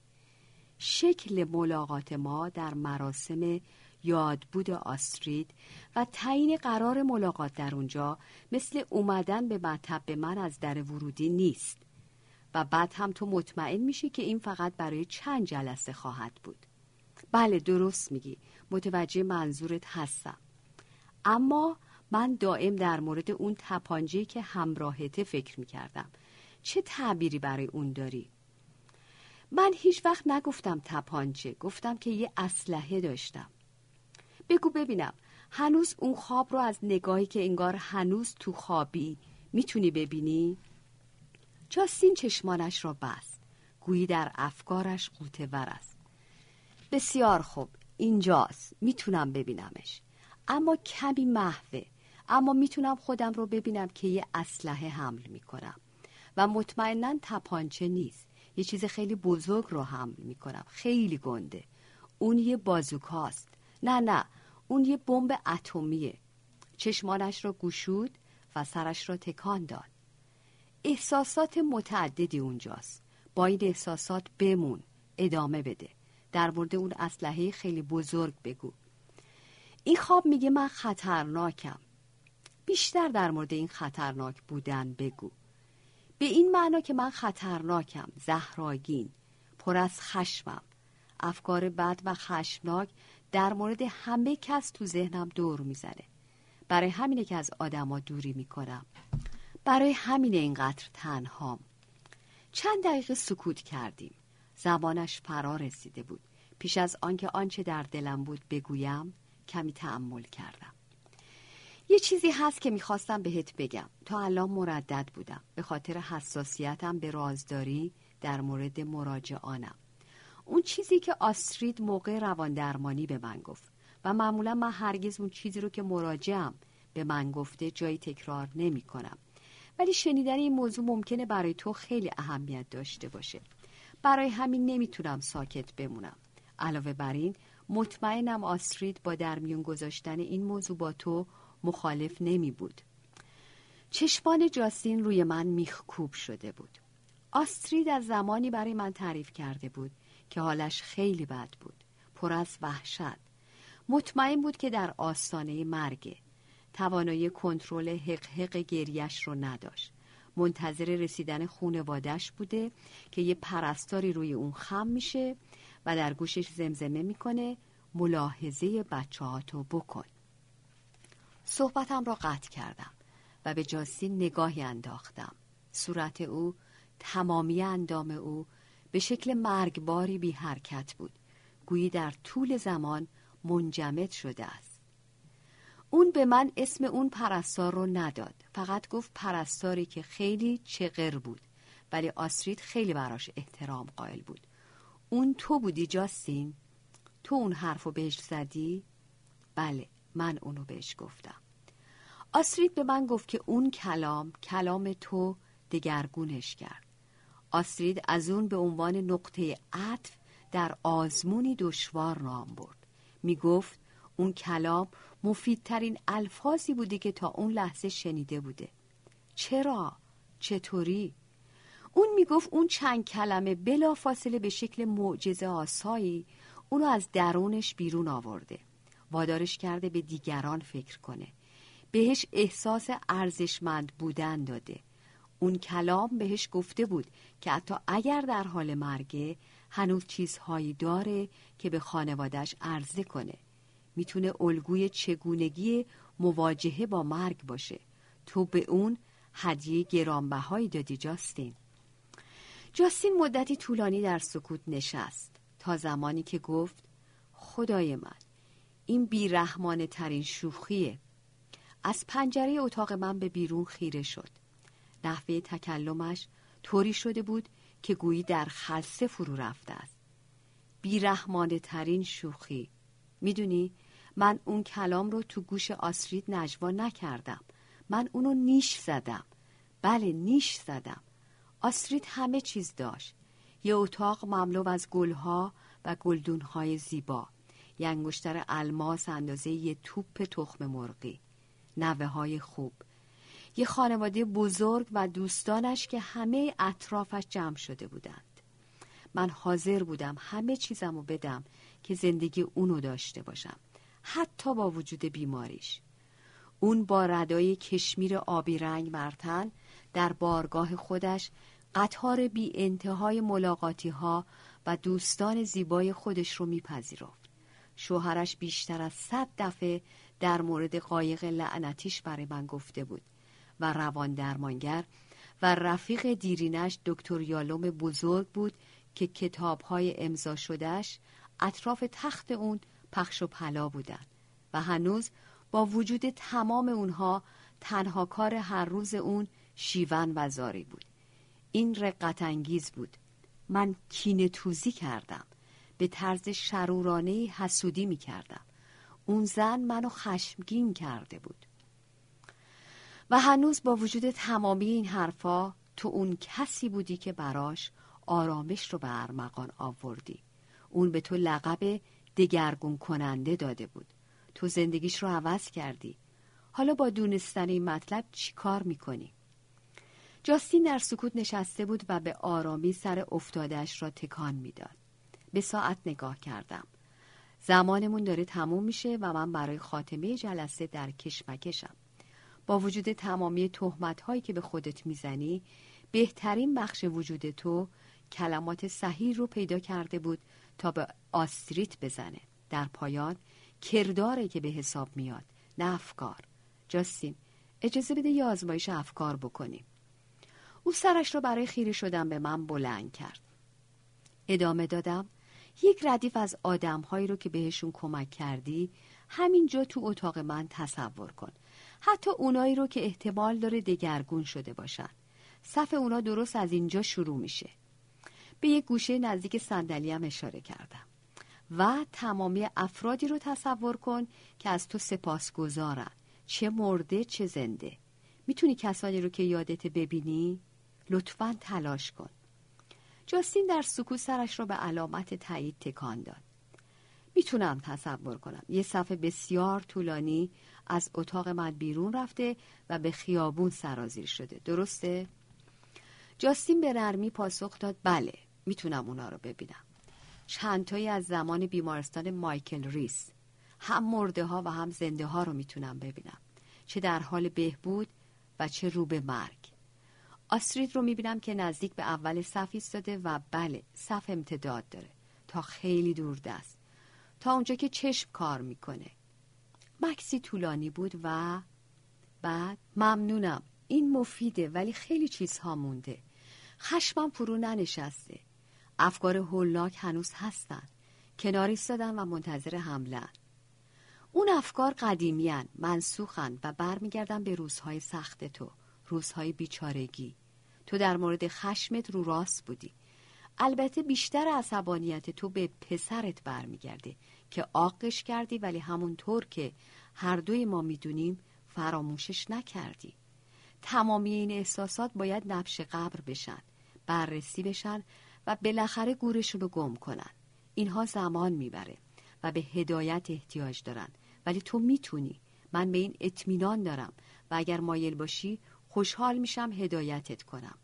شکل ملاقات ما در مراسم یادبود آسترید و تعیین قرار ملاقات در اونجا مثل اومدن به مطب من از در ورودی نیست و بعد هم تو مطمئن میشی که این فقط برای چند جلسه خواهد بود. بله درست میگی. متوجه منظورت هستم. اما من دائم در مورد اون تپانجه که همراهته فکر می‌کردم. چه تعبیری برای اون داری؟ من هیچ وقت نگفتم تپانچه گفتم که یه اسلحه داشتم. بگو ببینم هنوز اون خواب رو از نگاهی که انگار هنوز تو خوابی می‌تونی ببینی؟ جاستین چشمانش را بست. گویی در افکارش قوته ور است. بسیار خوب اینجاست. می‌تونم ببینمش. اما کمی محوه. اما می‌تونم خودم رو ببینم که یه اسلحه حمل می‌کنم. و مطمئنا تپانچه نیست. یه چیز خیلی بزرگ رو حمل می‌کنم. خیلی گنده. اون یه بازوکاست. نه نه. اون یه بمب اتمیه. چشمانش را گشود و سرش را تکان داد. احساسات متعددی اونجاست. با این احساسات بمون. ادامه بده. در مورد اون اسلحه خیلی بزرگ بگو. این خواب میگه من خطرناکم. بیشتر در مورد این خطرناک بودن بگو. به این معنا که من خطرناکم زهراگین پر از خشمم. افکار بد و خشمناک در مورد همه کس تو ذهنم دور می‌زنه. برای همینه که از آدما دوری می‌کنم. برای همین اینقدر تنهام. چند دقیقه سکوت کردیم. زبانش فرا رسیده بود. پیش از آنکه آنچه در دلم بود بگویم کمی تأمل کردم. یه چیزی هست که می‌خواستم بهت بگم. تا الان مردد بودم. به خاطر حساسیتم به رازداری در مورد مراجعانم. اون چیزی که آسترید موقع روان درمانی به من گفت و معمولا من هرگز اون چیزی رو که مراجعم به من گفته جایی تکرار نمی کنم ولی شنیدن این موضوع ممکنه برای تو خیلی اهمیت داشته باشه. برای همین نمی‌تونم ساکت بمونم. علاوه بر این مطمئنم آسترید با درمیون گذاشتن این موضوع با تو مخالف نمی بود. چشمان جاستین روی من میخکوب شده بود. آسترید از زمانی برای من تعریف کرده بود که حالش خیلی بد بود. پر از وحشت. مطمئن بود که در آستانه مرگه. توانایی کنترل حق حق گریش رو نداشت. منتظر رسیدن خونوادش بوده که یه پرستاری روی اون خم میشه و در گوشش زمزمه می‌کنه ملاحظه بچه بکن. صحبتم را قطع کردم و به جاستین نگاهی انداختم. صورت او تمامی اندام او به شکل مرگباری بی حرکت بود. گویی در طول زمان منجمد شده است. اون به من اسم اون پرستار رو نداد. فقط گفت پرستاری که خیلی چغر بود ولی آسرید خیلی براش احترام قائل بود. اون تو بودی جاستین؟ تو اون حرف رو بهش زدی؟ بله من اونو بهش گفتم. آسرید به من گفت که اون کلام کلام تو دگرگونش کرد. آسرید از اون به عنوان نقطه عطف در آزمونی دشوار نام برد. می گفت اون کلام مفیدترین الفاظی بوده که تا اون لحظه شنیده بوده. چرا؟ چطوری؟ اون می‌گفت اون چند کلمه بلا فاصله به شکل معجزه آسایی اونو از درونش بیرون آورده. وادارش کرده به دیگران فکر کنه. بهش احساس ارزشمند بودن داده. اون کلام بهش گفته بود که حتی اگر در حال مرگه هنوز چیزهایی داره که به خانوادش عرضه کنه. می‌تونه الگوی چگونگی مواجهه با مرگ باشه. تو به اون هدیه گرانبهایی دادی جاستین. جاستین مدتی طولانی در سکوت نشست تا زمانی که گفت خدای من. این بیرحمانه ترین شوخیه. از پنجره اتاق من به بیرون خیره شد. نحوه تکلمش طوری شده بود که گویی در خلصه فرو رفته است. بیرحمانه ترین شوخی. می‌دونی من اون کلام رو تو گوش آسرید نجوا نکردم. من اونو نیش زدم. بله نیش زدم. آسرید همه چیز داشت. یه اتاق مملو از گلها و گلدونهای زیبا. یه انگشتر الماس اندازه یه توپ تخم مرغی. نوه های خوب. یه خانواده بزرگ و دوستانش که همه اطرافش جمع شده بودند. من حاضر بودم همه چیزم بدم که زندگی اونو داشته باشم حتی با وجود بیماریش. اون با ردای کشمیر آبی رنگ مرتن در بارگاه خودش قطار بی انتهای ملاقاتی ها و دوستان زیبای خودش رو میپذیرفت. شوهرش بیشتر از صد دفعه در مورد قایق لعنتیش برای من گفته بود و روان درمانگر و رفیق دیرینش دکتر یالوم بزرگ بود که کتابهای امضا شدهش اطراف تخت اون پخش و پلا بودن و هنوز با وجود تمام اونها تنها کار هر روز اون شیون و زاری بود. این رقت انگیز بود. من کینه توزی کردم. به طرز شرورانه حسودی می کردم اون زن منو خشمگین کرده بود. و هنوز با وجود تمامی این حرفا تو اون کسی بودی که براش آرامش رو به ارمغان آوردی. اون به تو لقب دگرگون کننده داده بود. تو زندگیش رو عوض کردی. حالا با دونستن این مطلب چی کار می‌کنی؟ جاستین در سکوت نشسته بود و به آرامی سر افتادهش را تکان می‌داد. به ساعت نگاه کردم. زمانمون داره تموم میشه و من برای خاتمه جلسه در کشمکشم. با وجود تمامی تهمت هایی که به خودت می‌زنی بهترین بخش وجود تو کلمات صحیح رو پیدا کرده بود تا به آستریت بزنه. در پایان کرداره که به حساب میاد. نه افکار. جاستین اجازه بده یه آزمایش افکار بکنیم. او سرش رو برای خیره شدن به من بلند کرد. ادامه دادم یک ردیف از آدمهایی رو که بهشون کمک کردی همینجا تو اتاق من تصور کن. حتی اونایی رو که احتمال داره دگرگون شده باشن. صف اونا درست از اینجا شروع میشه. به یک گوشه نزدیک صندلیم اشاره کردم. و تمامی افرادی رو تصور کن که از تو سپاس گذارن چه مرده چه زنده. می‌تونی کسانی رو که یادت ببینی؟ لطفا تلاش کن. جاستین در سکوت سرش را به علامت تایید تکان داد. می‌تونم تصور کنم. یه صفحه بسیار طولانی از اتاق من بیرون رفته و به خیابون سرازیر شده. درسته؟ جاستین به نرمی پاسخ داد بله می‌تونم اونا رو ببینم. چندتایی از زمان بیمارستان مایکل ریس. هم مرده ها و هم زنده ها رو می‌تونم ببینم. چه در حال بهبود و چه رو به مرگ. آسترید رو می‌بینم که نزدیک به اول صف ایستاده و بله صف امتداد داره. تا خیلی دور دست. تا اونجا که چشم کار می‌کنه. مکسی طولانی بود و بعد ممنونم. این مفیده ولی خیلی چیزها مونده. خشمم فرو ننشسته. افکار هولاک هنوز هستن. کنار ایستادن و منتظر حمله اون افکار قدیمیان منسوخن و برمیگردن به روزهای سخت تو روزهای بیچارگی. تو در مورد خشمت رو راست بودی. البته بیشتر عصبانیت تو به پسرت برمیگرده که آقش کردی ولی همونطور که هر دوی ما می‌دونیم فراموشش نکردی. تمامی این احساسات باید نبش قبر بشن بررسی بشن و بالاخره گورشون رو گم کنن. اینها زمان می‌بره و به هدایت احتیاج دارن. ولی تو می‌تونی. من به این اطمینان دارم و اگر مایل باشی خوشحال میشم هدایتت کنم.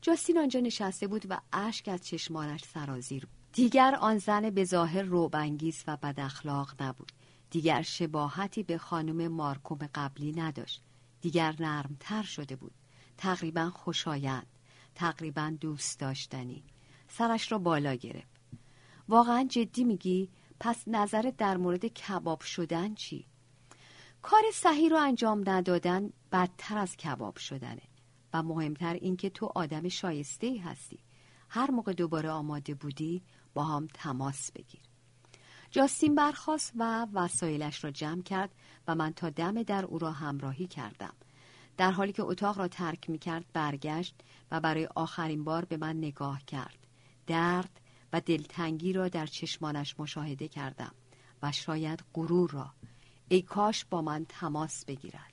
جاستین آنجا نشسته بود و اشک از چشمانش سرازیر بود. دیگر آن زن به ظاهر روبانگیز و بد اخلاق نبود. دیگر شباهتی به خانم مارکوم قبلی نداشت. دیگر نرمتر شده بود. تقریبا خوشایند تقریبا دوست داشتنی. سرش را بالا گرفت. واقعا جدی میگی؟ پس نظرت در مورد کباب شدن چی؟ کار صحیح رو انجام ندادن بدتر از کباب شدنه. و مهمتر اینکه تو آدم شایسته ای هستی. هر موقع دوباره آماده بودی با هم تماس بگیر. جاستین برخواست و وسایلش را جمع کرد و من تا دم در او را همراهی کردم. در حالی که اتاق را ترک می کرد برگشت و برای آخرین بار به من نگاه کرد. درد و دلتنگی را در چشمانش مشاهده کردم و شاید غرور را ای کاش با من تماس بگیرد.